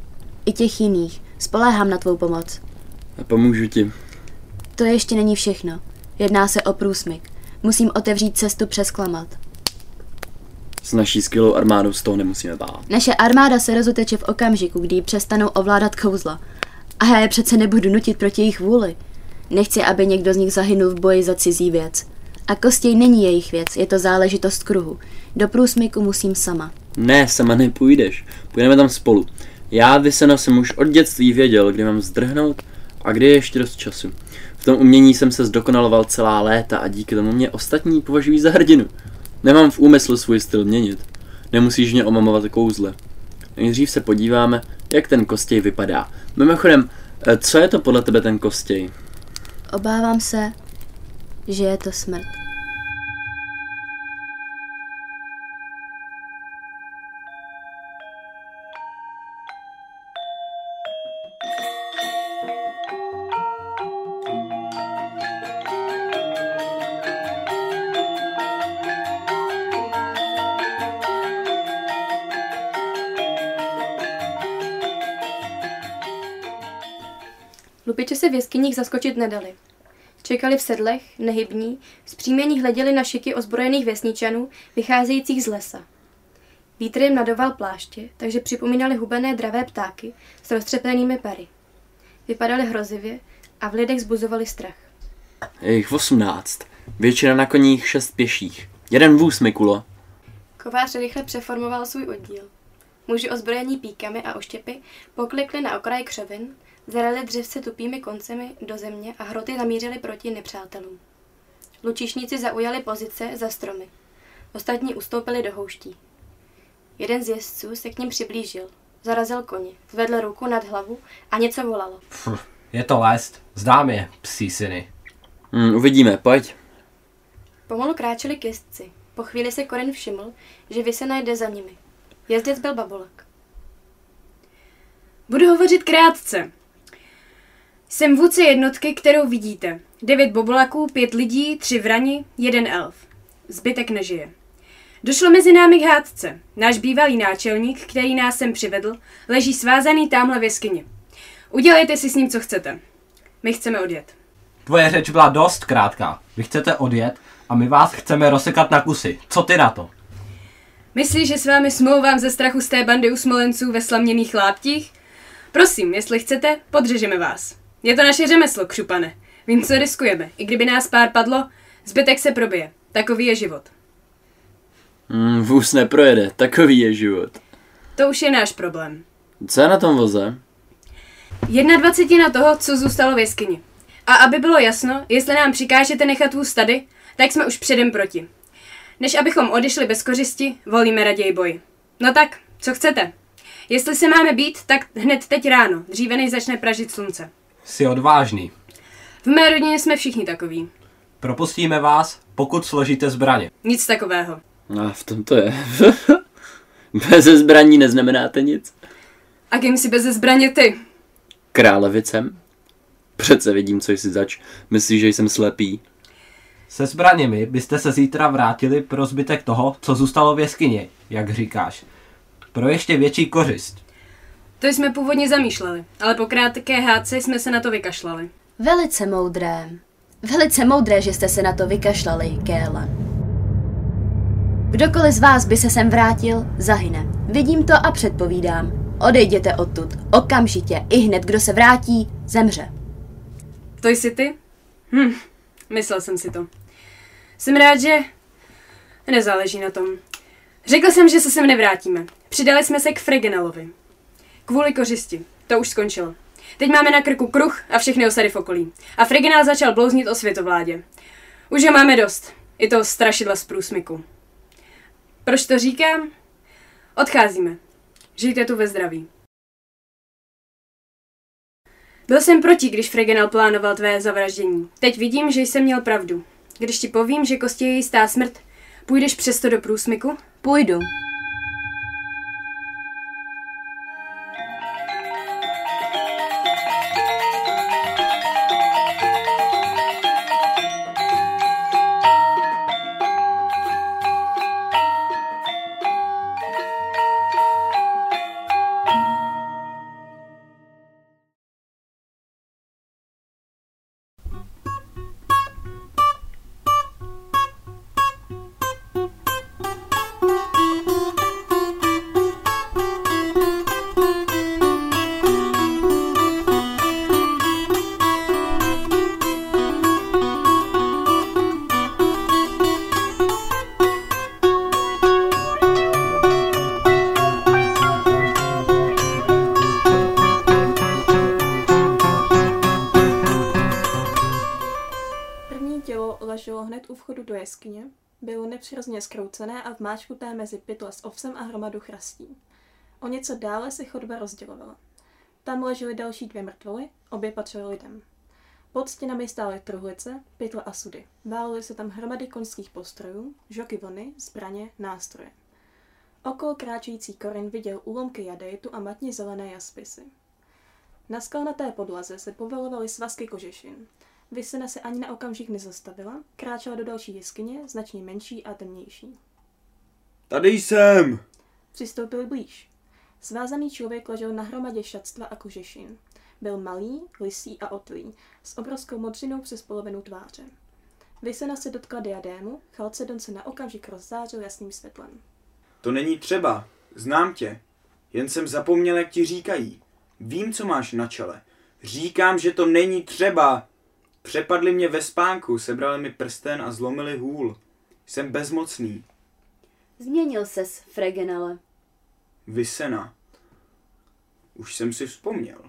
S3: i těch jiných. Spoléhám na tvou pomoc.
S2: A pomůžu ti.
S3: To ještě není všechno. Jedná se o průsmyk. Musím otevřít cestu přes klamat.
S2: S naší skvělou armádou z toho nemusíme bát.
S3: Naše armáda se rozuteče v okamžiku, kdy ji přestanou ovládat kouzla. A já je přece nebudu nutit proti jejich vůli. Nechci, aby někdo z nich zahynul v boji za cizí věc. A kostěj není jejich věc, je to záležitost kruhu. Do průsmyku musím sama.
S2: Ne, sama nepůjdeš. Půjdeme tam spolu. Já Vysena jsem už od dětství věděl, kdy mám zdrhnout a kdy je ještě dost času. V tom umění jsem se zdokonaloval celá léta a díky tomu mě ostatní považují za hrdinu. Nemám v úmyslu svůj styl měnit. Nemusíš mě omamovat kouzle. Nejdřív se podíváme, jak ten kostěj vypadá. Mimochodem, eh, co je to podle tebe ten kostěj?
S3: Obávám se, že je to smrt.
S1: Jeskyních zaskočit nedali. Čekali v sedlech, nehybní, zpříjmení hleděli na šiky ozbrojených vesničanů, vycházejících z lesa. Vítr jim nadoval pláště, takže připomínali hubené dravé ptáky s roztřepenými pery. Vypadali hrozivě a v lidech zbuzovali strach.
S2: Je jich osmnáct. Většina na koních, šest pěších. Jeden vůz, Mikulo.
S1: Kovář rychle přeformoval svůj oddíl. Muži ozbrojení píkami a oštěpy poklikli na okraj křovin, zarali dřevce tupými koncemi do země a hroty namířili proti nepřátelům. Lučišníci zaujali pozice za stromy. Ostatní ustoupili do houští. Jeden z jezdců se k ním přiblížil. Zarazil koně, zvedl ruku nad hlavu a něco volalo.
S8: Pff, je to lest. Zdám je, psí syny.
S2: Hmm, uvidíme, pojď.
S1: Pomalu kráčeli k jezdci. Po chvíli se Korin všiml, že Vysena jde za nimi. Jezdec byl babolak.
S11: Budu hovořit krátce. Jsem vůdce jednotky, kterou vidíte. Devět bobolaků, pět lidí, tři vrani, jeden elf. Zbytek nežije. Došlo mezi námi k hádce. Náš bývalý náčelník, který nás sem přivedl, leží svázaný tamhle v jeskyni. Udělejte si s ním, co chcete. My chceme odjet.
S8: Tvoje řeč byla dost krátká. Vy chcete odjet a my vás chceme rozsekat na kusy. Co ty na to?
S11: Myslíš, že s vámi smlouvám ze strachu z té bandy usmolenců ve slaměných láptích? Prosím, jestli chcete, podřežeme vás. Je to naše řemeslo, křupane. Vím, co riskujeme. I kdyby nás pár padlo, zbytek se probije. Takový je život.
S2: Hmm, vůz neprojede, takový je život.
S11: To už je náš problém.
S2: Co je na tom voze?
S11: Jedna dvacetina toho, co zůstalo v jeskyni. A aby bylo jasno, jestli nám přikážete nechat vůz tady, tak jsme už předem proti. Než abychom odešli bez kořisti, volíme raději boj. No tak, co chcete? Jestli se máme být, tak hned teď ráno, dříve než začne pražit slunce.
S8: Jsi odvážný.
S11: V mé rodině jsme všichni takoví.
S8: Propustíme vás, pokud složíte zbraně.
S11: Nic takového.
S2: A v tom to je. Bez zbraní neznamenáte nic.
S11: A kým si bez zbraně ty?
S2: Králevicem? Přece vidím, co jsi zač. Myslíš, že jsem slepý?
S8: Se zbraněmi byste se zítra vrátili pro zbytek toho, co zůstalo v jeskyni, jak říkáš. Pro ještě větší kořist.
S11: To jsme původně zamýšleli, ale po krátké hádce jsme se na to vykašlali.
S3: Velice moudré. Velice moudré, že jste se na to vykašlali, Kéle. Kdokoliv z vás by se sem vrátil, zahyne. Vidím to a předpovídám. Odejděte odtud. Okamžitě. I hned, kdo se vrátí, zemře.
S11: To jsi ty? Hm, myslel jsem si to. Jsem rád, že nezáleží na tom. Řekl jsem, že se sem nevrátíme. Přidali jsme se k Fregenalovi. Kvůli kořisti. To už skončilo. Teď máme na krku kruh a všechny osady v okolí. A Fregenal začal blouznit o světovládě. Už ho máme dost. I toho strašidla z průsmyku. Proč to říkám? Odcházíme. Žijte tu ve zdraví. Byl jsem proti, když Fregenal plánoval tvé zavraždění. Teď vidím, že jsem měl pravdu. Když ti povím, že kosti je jistá smrt, půjdeš přesto do průsmyku?
S3: Půjdu.
S12: Bylo nepřirozeně skroucené a vmáčknuté mezi pytle s ovsem a hromadu chrastí. O něco dále se chodba rozdělovala. Tam ležely další dvě mrtvoly, obě patřily lidem. Pod stěnami stály truhlice, pytle a sudy. Válely se tam hromady konských postrojů, žoky vlny, zbraně, nástroje. Okolo kráčející Korin viděl úlomky jadejtu a matně zelené jaspisy. Na skalnaté podlaze se povalovaly svazky kožešin. Vysena se ani na okamžik nezastavila, kráčela do další jeskyně, značně menší a temnější.
S13: Tady jsem!
S12: Přistoupili blíž. Svázaný člověk ležel na hromadě šatstva a kožešin. Byl malý, lisý a otlý, s obrovskou modřinou přes polovinu tváře. Vysena se dotkla diadému, Chalcedon se na okamžik rozzářil jasným světlem.
S13: To není třeba. Znám tě. Jen jsem zapomněl, jak ti říkají. Vím, co máš na čele. Říkám, že to není třeba. Přepadli mě ve spánku, sebrali mi prsten a zlomili hůl. Jsem bezmocný.
S3: Změnil ses, Fregenale.
S13: Vysena. Už jsem si vzpomněl.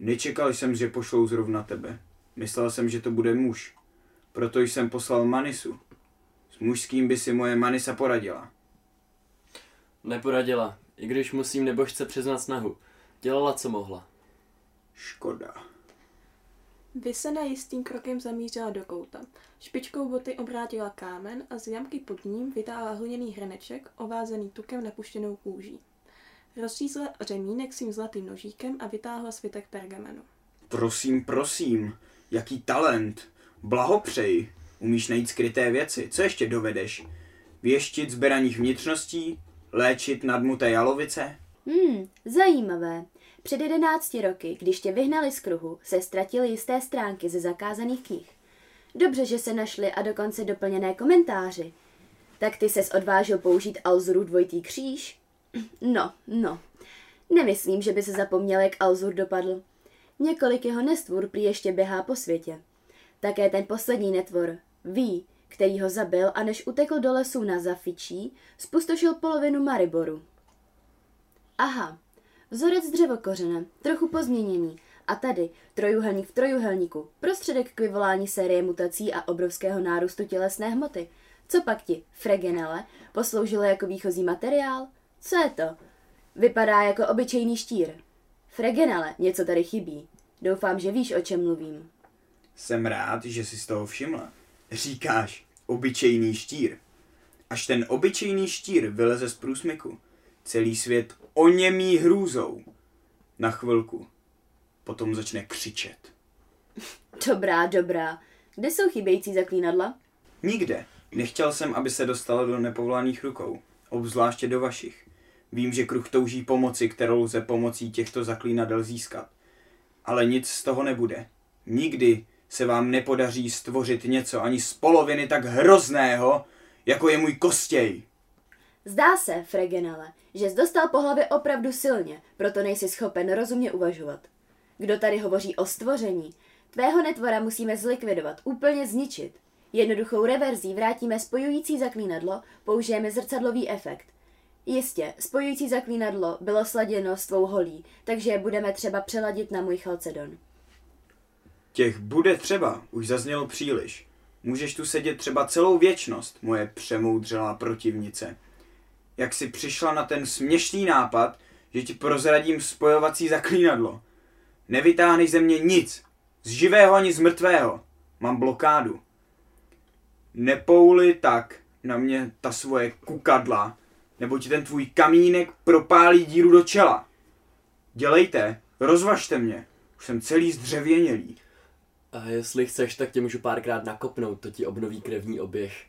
S13: Nečekal jsem, že pošlou zrovna tebe. Myslel jsem, že to bude muž. Proto jsem poslal Manisu. S mužským by si moje Manisa poradila.
S2: Neporadila, i když musím nebožce přiznat snahu. Dělala, co mohla.
S13: Škoda.
S12: Vysena jistým krokem zamířila do kouta. Špičkou boty obrátila kámen a z jamky pod ním vytáhla hliněný hrneček, ovázený tukem napuštěnou kůží. Rozřízla řemínek svým zlatým nožíkem a vytáhla svitek pergamenu.
S13: Prosím, prosím. Jaký talent. Blahopřeji. Umíš najít skryté věci. Co ještě dovedeš? Věštit zberaných vnitřností? Léčit nadmuté jalovice?
S3: Hmm, zajímavé. Před jedenácti roky, když tě vyhnali z kruhu, se ztratily jisté stránky ze zakázaných knih. Dobře, že se našly a dokonce doplněné komentáři. Tak ty ses odvážil použít Alzuru dvojitý kříž? No, no. Nemyslím, že by se zapomněl, jak Alzur dopadl. Několik jeho nestvůr prý ještě běhá po světě. Také ten poslední netvor, ví, který ho zabil a než utekl do lesů na Zafičí, spustošil polovinu Mariboru. Aha, vzorec dřevokořene, trochu pozměněný, a tady trojuhelník v trojuhelníku, prostředek k vyvolání série mutací a obrovského nárůstu tělesné hmoty. Co pak ti, fregenele, posloužilo jako výchozí materiál? Co je to? Vypadá jako obyčejný štír. Fregenele, něco tady chybí. Doufám, že víš, o čem mluvím.
S13: Jsem rád, že jsi z toho všimla. Říkáš, obyčejný štír. Až ten obyčejný štír vyleze z průsmyku, celý svět oněmí hrůzou. Na chvilku. Potom začne křičet.
S3: Dobrá, dobrá. Kde jsou chybějící zaklínadla?
S13: Nikde. Nechtěl jsem, aby se dostala do nepovolaných rukou. Obzvláště do vašich. Vím, že kruh touží pomoci, kterou lze pomocí těchto zaklínadel získat. Ale nic z toho nebude. Nikdy se vám nepodaří stvořit něco ani z poloviny tak hrozného, jako je můj kostěj.
S3: Zdá se, Fregenale, že jsi dostal po hlavě opravdu silně, proto nejsi schopen rozumně uvažovat. Kdo tady hovoří o stvoření? Tvého netvora musíme zlikvidovat, úplně zničit. Jednoduchou reverzí vrátíme spojující zaklínadlo, použijeme zrcadlový efekt. Jistě, spojující zaklínadlo bylo sladěno s tvou holí, takže je budeme třeba přeladit na můj chalcedon.
S13: Těch bude třeba, už zaznělo příliš. Můžeš tu sedět třeba celou věčnost, moje přemoudřelá protivnice. Jak si přišla na ten směšný nápad, že ti prozradím spojovací zaklínadlo. Nevytáhneš ze mě nic, z živého ani z mrtvého. Mám blokádu. Nepouli tak na mě ta svoje kukadla, nebo ti ten tvůj kamínek propálí díru do čela. Dělejte, rozvažte mě, už jsem celý zdřevěnělý.
S2: A jestli chceš, tak tě můžu párkrát nakopnout, to ti obnoví krevní oběh.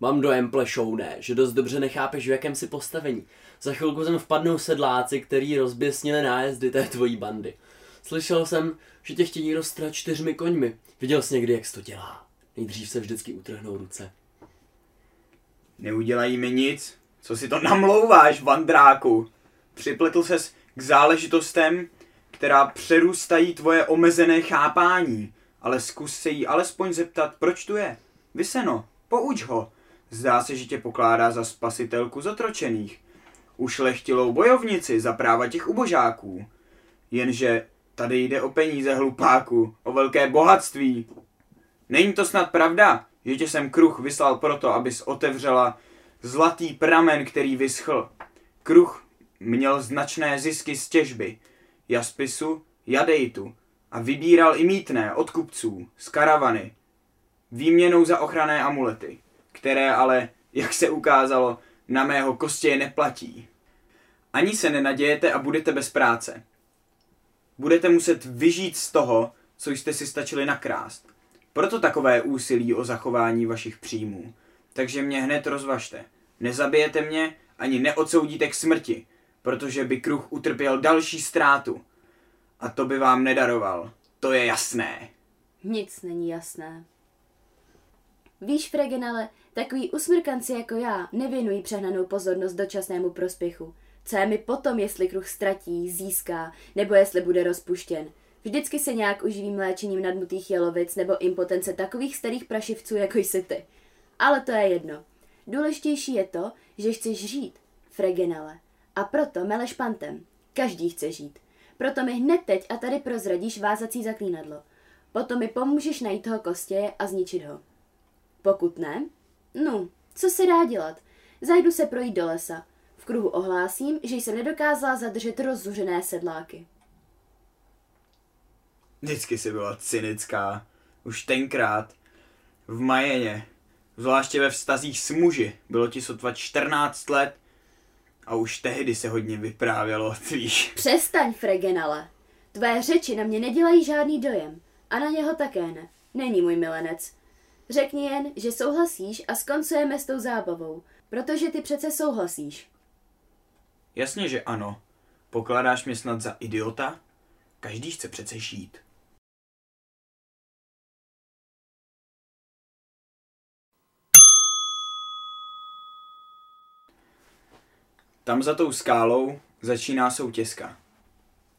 S2: Mám dojem, plešouné, že dost dobře nechápeš, v jakém si postavení. Za chvilku sem vpadnou sedláci, který rozběsnili nájezdy té tvojí bandy. Slyšel jsem, že tě chtějí roztrat čtyřmi koňmi. Viděl jsi někdy, jak se to dělá. Nejdřív se vždycky utrhnou ruce.
S13: Neudělají mi nic. Co si to namlouváš, vandráku? Připletl ses k záležitostem, která přerůstají tvoje omezené chápání. Ale zkus se jí alespoň zeptat, proč tu je. Vyseno, pouč ho. Zdá se, že tě pokládá za spasitelku zotročených. Ušlechtilou bojovnici za práva těch ubožáků. Jenže tady jde o peníze hlupáku, o velké bohatství. Není to snad pravda, že tě jsem kruh vyslal proto, abys otevřela zlatý pramen, který vyschl. Kruh měl značné zisky z těžby, jaspisu, jadejtu a vybíral i mítné od kupců z karavany, výměnou za ochranné amulety, které ale, jak se ukázalo, na mého kostě neplatí. Ani se nenadějete a budete bez práce. Budete muset vyžít z toho, co jste si stačili nakrást. Proto takové úsilí o zachování vašich příjmů. Takže mě hned rozvažte. Nezabijete mě, ani neodsoudíte k smrti, protože by kruh utrpěl další ztrátu. A to by vám nedaroval. To je jasné.
S3: Nic není jasné. Víš, Fregenale, takový usmrkanci jako já nevěnují přehnanou pozornost dočasnému prospěchu. Co je mi potom, jestli kruh ztratí, získá, nebo jestli bude rozpuštěn. Vždycky se nějak uživím léčením nadmutých jalovic nebo impotence takových starých prašivců, jako jsi ty. Ale to je jedno. Důležitější je to, že chceš žít, Fregenale. A proto meleš pantem. Každý chce žít. Proto mi hned teď a tady prozradíš vázací zaklínadlo. Potom mi pomůžeš najít toho kostěje a zničit ho. Pokud ne, no, co se dá dělat? Zajdu se projít do lesa. V kruhu ohlásím, že jsem nedokázala zadržet rozzuřené sedláky.
S13: Vždycky si byla cynická. Už tenkrát. V Majeně. Zvláště ve vztazích s muži. Bylo ti sotva 14 let. A už tehdy se hodně vyprávělo o tvých.
S3: Přestaň, Fregenale. Tvé řeči na mě nedělají žádný dojem. A na něho také ne. Není můj milenec. Řekni jen, že souhlasíš a skoncujeme s tou zábavou. Protože ty přece souhlasíš.
S13: Jasně, že ano. Pokládáš mě snad za idiota? Každý chce přece žít. Tam za tou skálou začíná soutězka.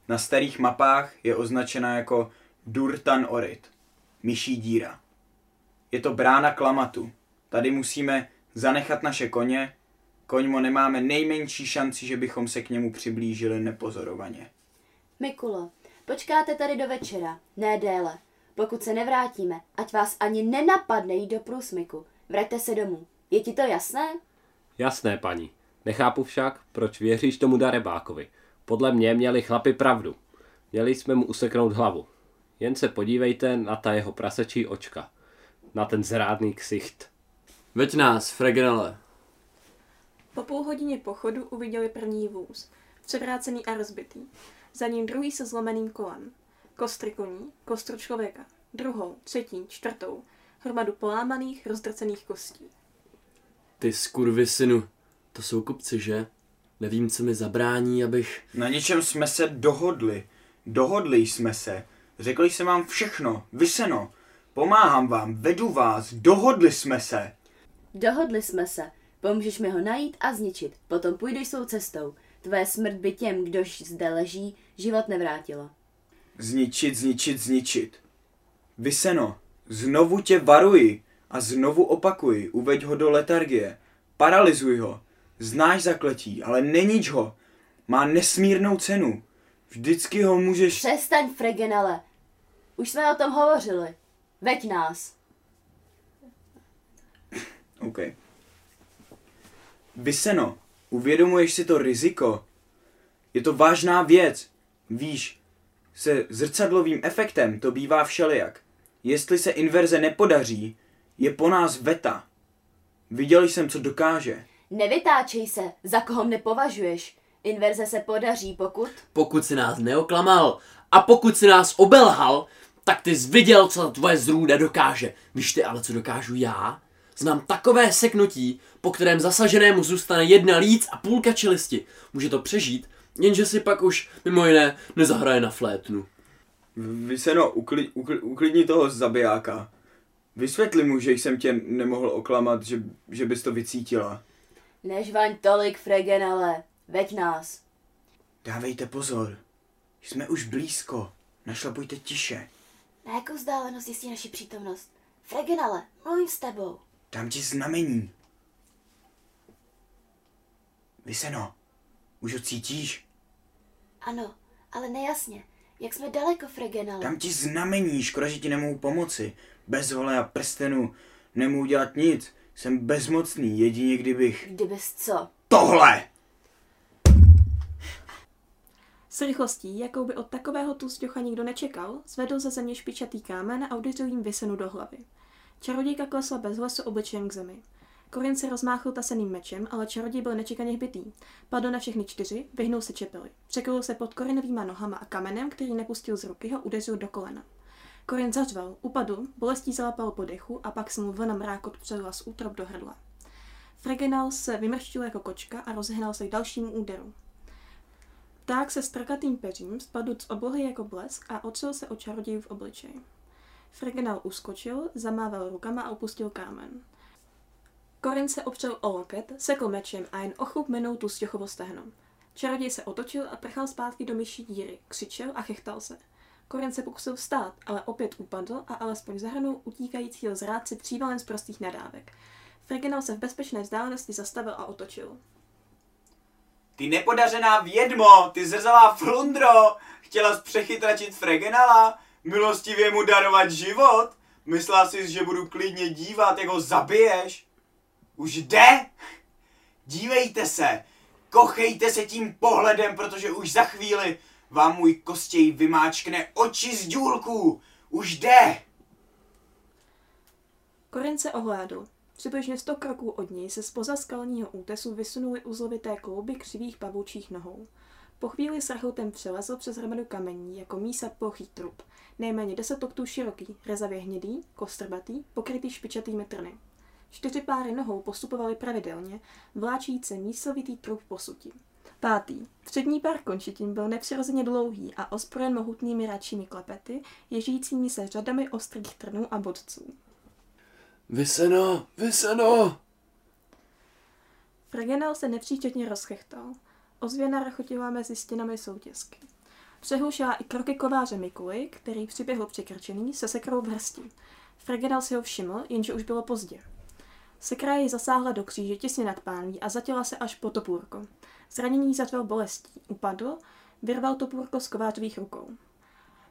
S13: Na starých mapách je označena jako Durtan Orit, myší díra. Je to brána klamatu. Tady musíme zanechat naše koně, koňmo nemáme nejmenší šanci, že bychom se k němu přiblížili nepozorovaně.
S3: Mikulo, počkáte tady do večera, ne déle. Pokud se nevrátíme, ať vás ani nenapadne jít do průsmyku. Vraťte se domů. Je ti to jasné?
S8: Jasné, paní. Nechápu však, proč věříš tomu darebákovi. Podle mě měli chlapi pravdu. Měli jsme mu useknout hlavu. Jen se podívejte na ta jeho prasečí očka. Na ten zrádný ksicht.
S2: Veď nás, Fregenale.
S12: Po půl hodině pochodu uviděli první vůz, převrácený a rozbitý. Za ním druhý se zlomeným kolem. Kostry koní, kostru člověka. Druhou, třetí, čtvrtou. Hromadu polámaných, rozdrcených kostí.
S2: Ty skurvy synu, to jsou kupci, že? Nevím, co mi zabrání, abych...
S13: Na něčem jsme se dohodli. Dohodli jsme se. Řekli jsem vám všechno, vyseno. Pomáhám vám, vedu vás, dohodli jsme se.
S3: Dohodli jsme se. Pomůžeš mi ho najít a zničit. Potom půjdeš svou cestou. Tvé smrt by těm, kdož zde leží, život nevrátila.
S13: Zničit, zničit, zničit. Vyseno, znovu tě varuji a znovu opakuji, uveď ho do letargie. Paralyzuj ho. Znáš zakletí, ale nenič ho. Má nesmírnou cenu. Vždycky ho můžeš...
S3: Přestaň, Fregenale. Už jsme o tom hovořili. Veď nás.
S13: OK. Vyseno, uvědomuješ si to riziko? Je to vážná věc. Víš, se zrcadlovým efektem to bývá všelijak. Jestli se inverze nepodaří, je po nás veta. Viděl jsem, co dokáže.
S3: Nevytáčej se, za koho mne považuješ. Inverze se podaří, pokud...
S2: Pokud si nás neoklamal a pokud si nás obelhal, tak ty jsi viděl, co ta tvoje zrůda dokáže. Víš ty ale, co dokážu já? Znám takové seknutí, po kterém zasaženému zůstane jedna líc a půlka čelisti. Může to přežít, jenže si pak už mimo jiné nezahraje na flétnu.
S13: Vyseno, ukli, ukli, uklidni toho zabijáka. Vysvětli mu, že jsem tě nemohl oklamat, že, že bys to vycítila.
S3: Nežvaň tolik, Fregenale. Veď nás.
S13: Dávejte pozor. Jsme už blízko. Našlapujte tiše.
S3: Na jakou vzdálenost jistí naši přítomnost? Fregenale, mluvím s tebou.
S13: Dám ti znamení. Vyseno, už ho cítíš?
S3: Ano, ale nejasně. Jak jsme daleko, Fregenale?
S13: Dám ti znamení, škoda, že ti nemohu pomoci. Bez vole a prstenu Nemůžu dělat nic. Jsem bezmocný, jedině kdybych...
S3: Kdybys co?
S13: Tohle!
S12: S rychlostí, jakou by od takového tusťocha nikdo nečekal, zvedl ze země špičatý kámen a udeřil jim vysenu do hlavy. Čarodějka klesla bez hlasu obličejem k zemi. Korin se rozmáchl taseným mečem, ale čaroděj byl nečekaně hbitý. Padl na všechny čtyři, vyhnul se čepeli. Překryl se pod Korinovýma nohama a kamenem, který nepustil z ruky, ho udeřil do kolena. Korin zařval, upadl, bolestí zalapal po dechu a pak se mu vlna mrákot přelila z útrop do hrdla. Fregenal se vymrštil jako kočka a rozhnal se k dalšímu úderu. Pták se strakatým peřím spadl z oblohy jako blesk a otřel se o v obličeji. Fregenal uskočil, zamával rukama a opustil kámen. Korin se opřel o loket, sekl mečem a jen o chlup minul tu stěchovo stehno. Čaroděj se otočil a prchal zpátky do myší díry, křičel a chechtal se. Korin se pokusil vstát, ale opět upadl a alespoň zahrnul utíkajícího zrádce přívalem z prostých nadávek. Fregenal se v bezpečné vzdálenosti zastavil a otočil.
S13: Ty nepodařená vědmo, ty zrzavá flundro, chtěla přechytračit Fregenala, milostivě mu darovat život? Myslela jsi, že budu klidně dívat, jak ho zabiješ? Už jde? Dívejte se, kochejte se tím pohledem, protože už za chvíli vám můj kostěj vymáčkne oči z důlků. Už jde!
S12: Korin se ohlédl. Přibližně sto kroků od něj se spoza skalního útesu vysunuly uzlovité klouby křivých pavoučích nohou. Po chvíli s rachotem přelezl přes hromadu kamení jako mísa plochý trup, nejméně deset oktů široký, rezavě hnědý, kostrbatý, pokrytý špičatými trny. Čtyři páry nohou postupovaly pravidelně, vláčíce míslovitý trup posutí. Pátý. Přední pár končetin byl nepřirozeně dlouhý a ozbrojen mohutnými račími klepety, ježícími se řadami ostrých trnů a bodců.
S2: Vyseno, vyseno!
S12: Fregenal se nepříčetně rozchechtal. Ozvěna rachotila mezi stěnami soutězky. Přehlušila i kroky kováře Mikuly, který přiběhl překrčený se sekrou v hrsti. Fregenal si ho všiml, jenže už bylo pozdě. Sekra jej zasáhla do kříže těsně nad pánví a zatěla se až po topůrko. Zranění zatvel bolestí. Upadl, vyrval topůrko z kovářových rukou.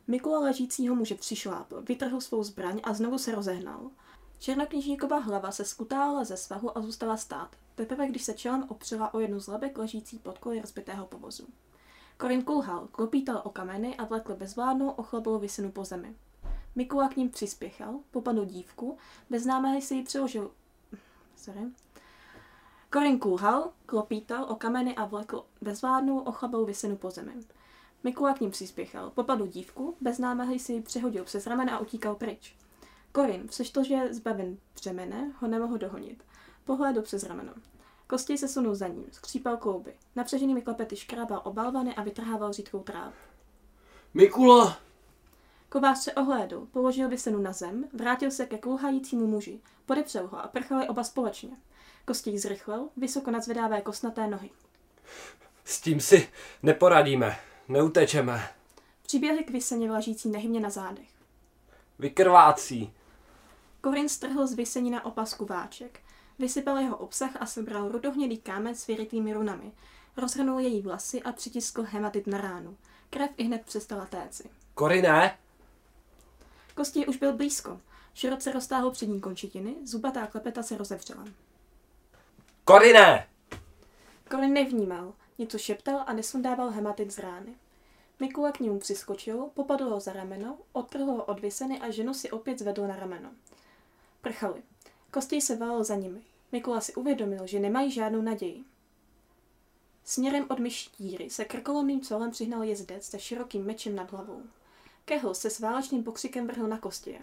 S12: Mikula ležícího muže přišlápl, vytrhl svou zbraň a znovu se rozehnal. Černokněžníková hlava se skutála ze svahu a zůstala stát, teprve když se čelem opřela o jednu z lebek ležící pod koly rozbitého povozu. Korin kulhal, klopítal o kameny a vlekl bezvládnou ochlebou vysenu po zemi. Mikula k ním přispěchal, popadl dívku, bez námahy si ji přiložil... Sorry. Korin kulhal, klopítal o kameny a vlekl bezvládnou ochlebou vysenu po zemi. Mikula k ním přispěchal, popadl dívku, bez námahy si ji přehodil přes ramena a utíkal pryč. Korin, že zbaven břemene, ho nemohl dohonit. Pohlédl přes rameno. Kosti se sunul za ním, skřípal klouby. Napřeženými klepety škrábal obalvany a vytrhával řídkou tráv.
S2: Mikula!
S12: Kovář se ohlédl, položil vysenu na zem, vrátil se ke kulhajícímu muži, podepřel ho a prchali oba společně. Kostík zrychlil, vysoko nadzvedávé kosnaté nohy.
S8: S tím si neporadíme, neutečeme.
S12: Přiběhli k vyseně vlažící nehybně na zádech.
S8: Vykrvácí.
S12: Korin strhl z vysení na opasku váček. Vysypal jeho obsah a sebral rudohnědý kámen s vyrytými runami. Rozhrnul její vlasy a přitiskl hematit na ránu. Krev i hned přestala téci.
S8: Korine!
S12: Kosti už byl blízko. Široce roztáhl přední končetiny, zubatá klepeta se rozevřela.
S8: Korine!
S12: Korin nevnímal, něco šeptal a nesundával hematit z rány. Mikula k němu přiskočil, popadl ho za rameno, odtrhl ho od vyseny a ženu si opět zvedl na rameno. Prchali. Kostěj se válel za nimi. Mikula si uvědomil, že nemají žádnou naději. Směrem od myší díry se krkolomným colem přihnal jezdec se širokým mečem nad hlavou. Kehl se s válečným pokřikem vrhl na kostěje.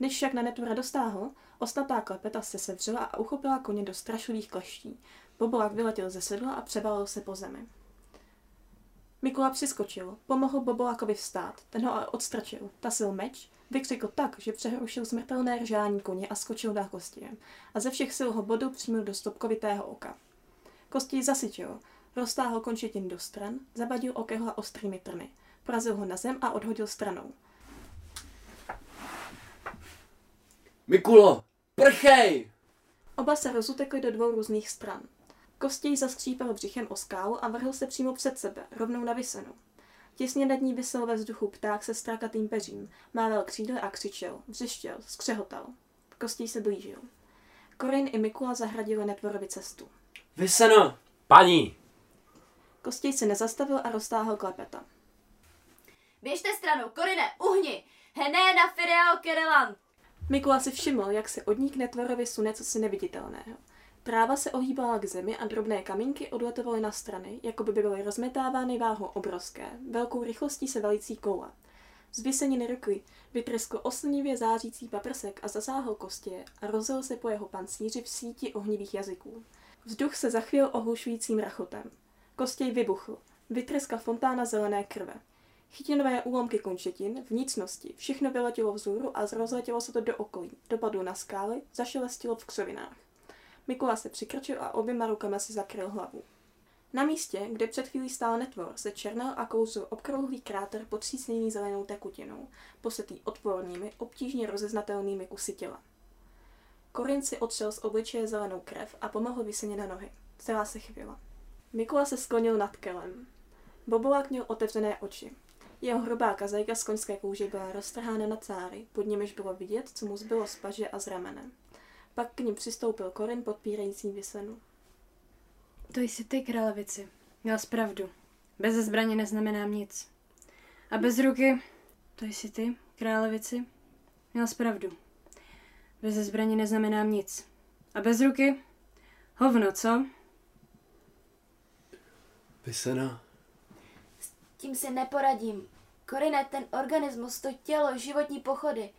S12: Než však na netura dostáhl, ostatá klepeta se sevřela a uchopila koně do strašlivých kleští. Bobolák vyletěl ze sedla a převalil se po zemi. Mikula přiskočil, pomohl Bobolákovi vstát, ten ho ale odstračil, tasil meč, vykřikl tak, že přehrušil smrtelné ržání koně a skočil na kostěm a ze všech sil ho bodl přímo do stopkovitého oka. Kostí zasyčil, roztáhl končetin do stran, zabadil okehla ostrými trny, porazil ho na zem a odhodil stranou.
S2: Mikulo, prchej!
S12: Oba se rozutekli do dvou různých stran. Kostěj zaskřípal břichem o skálu a vrhl se přímo před sebe, rovnou na vysenu. Těsně nad ní vysel ve vzduchu pták se strákatým peřím, mával křídle a křičel, vřeštěl, skřehotal. Kostěj se blížil. Korin i Mikula zahradili Netvorovi cestu.
S8: Vyseno! Paní!
S12: Kostěj se nezastavil a roztáhl klepeta.
S3: Běžte stranou, Korine, uhni! Hené na Firiao Kerelan!
S12: Mikula si všiml, jak se od ní k Netvorovi sune cosi neviditelného. Tráva se ohýbala k zemi a drobné kamínky odletovaly na strany, jako by byly rozmetávány váhou obrovské, velkou rychlostí se velící koule. Z vyseniny ruky vytreskl oslnivě zářící paprsek a zasáhl kostě a rozil se po jeho pancíři v síti ohnivých jazyků. Vzduch se zachvěl ohlušujícím rachotem. Kostěj vybuchl. Vytreska fontána zelené krve. Chytinové úlomky končetin, vnitřnosti, všechno vyletělo vzhůru a rozletělo se to do okolí. Dopadlo na skály, zašelestilo v křovinách. Mikula se přikrčil a oběma rukama si zakryl hlavu. Na místě, kde před chvílí stál netvor, se černal a kouzl obkrouhlý kráter potřísněný zelenou tekutinou, posetý odpornými, obtížně rozeznatelnými kusy těla. Korin si otřel z obličeje zelenou krev a pomohl vyseně na nohy. Celá se chvěla. Mikula se sklonil nad kelem. Bobolák měl otevřené oči. Jeho hrubá kazajka z koňské kůže byla roztrhána na cáry, pod nimiž bylo vidět, co mu zbylo z paže a z ramene. Pak k ním přistoupil Korin podpírající vysenu.
S11: To jsi ty, královici. Měl pravdu. Bez zbraně neznamenám nic. A bez ruky, to jsi ty, královici. Měl pravdu. Bez zbraně neznamenám nic. A bez ruky, hovno, co?
S2: Vysena.
S3: Tím si neporadím. Korine, ten organismus, to tělo, životní pochody.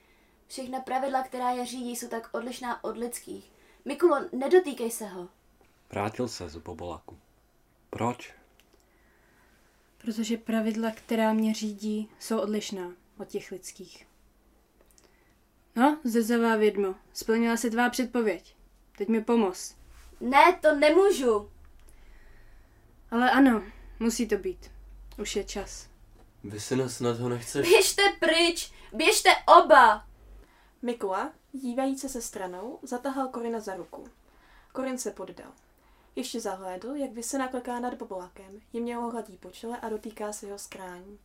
S3: Všechna pravidla, která je řídí, jsou tak odlišná od lidských. Mikulo, nedotýkej se ho.
S8: Vrátil se z Bobolaku. Proč?
S11: Protože pravidla, která mě řídí, jsou odlišná od těch lidských. No, zezavá vědmo, splnila se tvá předpověď. Teď mi pomoz.
S3: Ne, to nemůžu.
S11: Ale ano, musí to být. Už je čas.
S2: Vysena, snad ho nechceš...
S3: Běžte pryč, běžte oba.
S12: Mikula, dívající se stranou, zatahal Korina za ruku. Korin se poddal. Ještě zahlédl, jak vysena kleká nad bobolakem, jemně ho hladí po čele a dotýká se jeho skrání.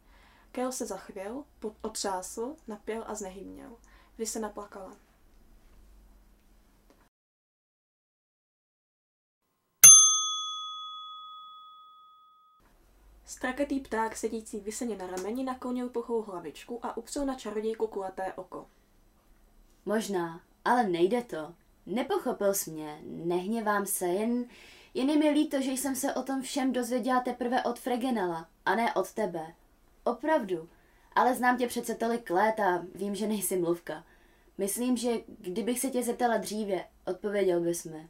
S12: Kel se zachvěl, otřásl, napěl a znehybněl. Vysena plakala. Strakatý pták sedící vyseně na rameni naklonil plochou hlavičku a upřel na čarodějku kulaté oko.
S3: Možná, ale nejde to. Nepochopil jsi mě, nehněvám se, jen, jen je mi líto, že jsem se o tom všem dozvěděla teprve od Fregenela, a ne od tebe. Opravdu, ale znám tě přece tolik let a vím, že nejsi mluvka. Myslím, že kdybych se tě zeptala dříve, odpověděl bys mi.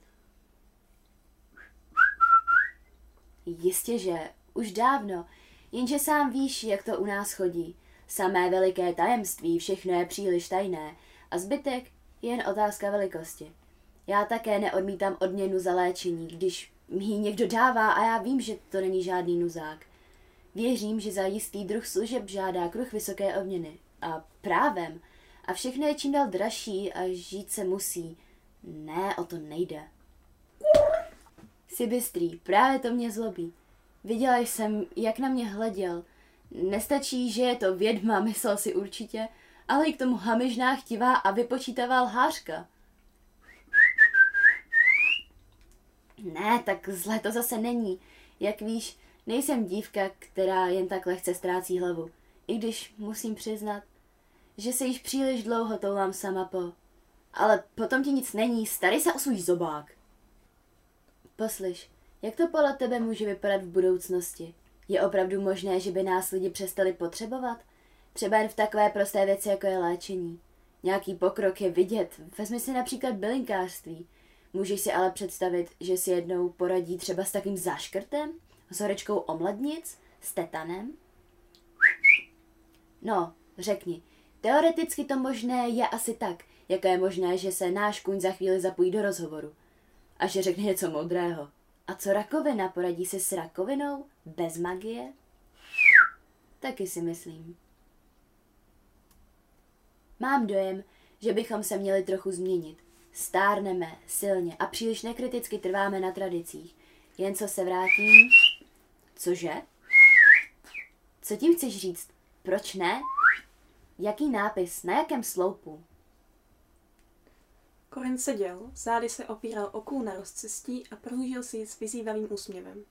S3: Jistě, že už dávno, jenže sám víš, jak to u nás chodí. Samé veliké tajemství, všechno je příliš tajné a zbytek jen otázka velikosti. Já také neodmítám odměnu za léčení, když mi ji někdo dává a já vím, že to není žádný nuzák. Věřím, že za jistý druh služeb žádá kruh vysoké odměny. A právem. A všechno je čím dál dražší a žít se musí. Ne, o to nejde. Jsi bystrý, právě to mě zlobí. Viděla jsem, jak na mě hleděl. Nestačí, že je to vědma, myslel si určitě, ale i k tomu hamižná, chtivá a vypočítavá lhářka. Ne, tak zle to zase není. Jak víš, nejsem dívka, která jen tak lehce ztrácí hlavu. I když musím přiznat, že se již příliš dlouho toulám sama po. Ale potom ti nic není, starý se o svůj zobák. Poslyš, jak to podle tebe může vypadat v budoucnosti? Je opravdu možné, že by nás lidi přestali potřebovat? Třeba jen v takové prosté věci, jako je léčení. Nějaký pokrok je vidět, vezmi si například bylinkářství. Můžeš si ale představit, že si jednou poradí třeba s takým záškrtem? S horečkou omlednic? S tetanem? No, řekni, teoreticky to možné je asi tak, jako je možné, že se náš kuň za chvíli zapojí do rozhovoru. A že řekne něco modrého. A co rakovina? Poradí si s rakovinou? Bez magie? Taky si myslím. Mám dojem, že bychom se měli trochu změnit. Stárneme silně a příliš nekriticky trváme na tradicích. Jen co se vrátím... Cože? Co tím chceš říct? Proč ne? Jaký nápis? Na jakém sloupu?
S12: Korin seděl, zády se opíral o kůl na rozcestí a prohlížel si ji s vyzývavým úsměvem.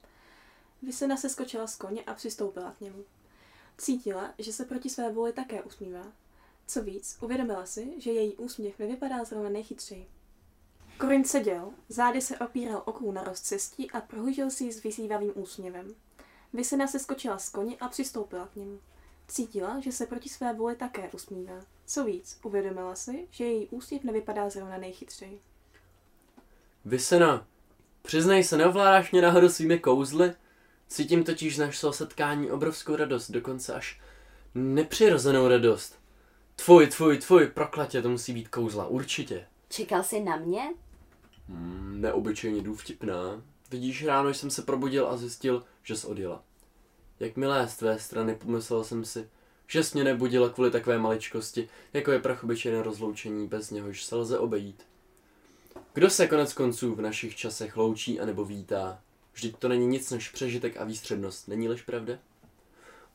S12: Vysena se skočila z koně a přistoupila k němu. Cítila, že se proti své vůli také usmívá. Co víc, uvědomila si, že její úsměv nevypadá zrovna nejchytřeji. Korin seděl, zády se opíral o kůl na rozcestí a prohlížel si ji s vyzývavým úsměvem. Vysena se skočila z koně a přistoupila k němu. Cítila, že se proti své vůli také usmívá. Co víc, uvědomila si, že její úsměv nevypadá zrovna nejchytřeji.
S2: Vysena, přiznej se, neovládáš mě náhodou svými kouzly? Cítím totiž z našeho setkání obrovskou radost, dokonce až nepřirozenou radost. Tvůj, tvůj, tvůj, proklatě, to musí být kouzla, určitě.
S3: Čekal jsi na mě?
S2: Hmm, neobyčejně důvtipná. Vidíš, ráno jsem se probudil a zjistil, že jsi odjela. Jakmile z tvé strany pomyslel jsem si, že jsi mě nebudila kvůli takové maličkosti, jako je prachobyčejné rozloučení, bez něhož se lze obejít. Kdo se konec konců v našich časech loučí anebo vítá? Vždyť to není nic než přežitek a výstřednost, není-liž pravda?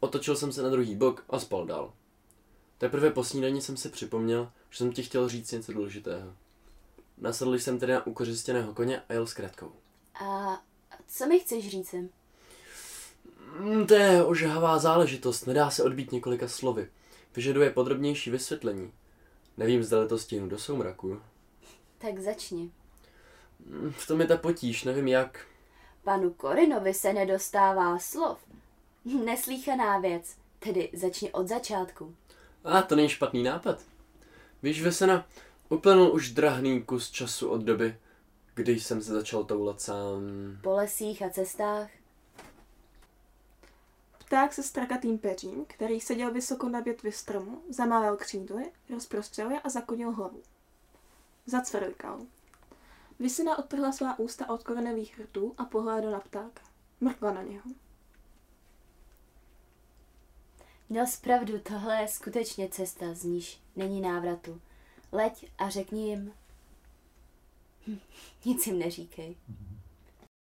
S2: Otočil jsem se na druhý bok a spal dál. Teprve po snídani jsem si připomněl, že jsem ti chtěl říct něco důležitého. Nasedl jsem tedy na ukořistěného koně a jel s kratkou.
S3: A co mi chceš říct?
S2: Mm, To je ožahavá záležitost, nedá se odbít několika slovy. Vyžaduje podrobnější vysvětlení. Nevím, zda to stihnu do soumraku.
S3: Tak začni.
S2: Mm, V tom je ta potíž, nevím jak.
S3: Panu Korinovi se nedostává slov. Neslíchaná věc, tedy začni od začátku.
S2: A to není špatný nápad. Víš, Vesena, uplynul už drahný kus času od doby, kdy jsem se začal toulat sám.
S3: Po lesích a cestách.
S12: Pták se strakatým peřím, který seděl vysoko na větvi stromu, zamával křídly, rozprostřel je a zakonil hlavu. Zacvrlikal. Vysina odtrhla svá ústa od korenových rtů a pohlédla na ptáka. Mrkla na něho.
S3: Měl zpravdu, tohle je skutečně cesta, z níž není návratu. Leď a řekni jim... Hm, nic jim neříkej.
S14: Mhm.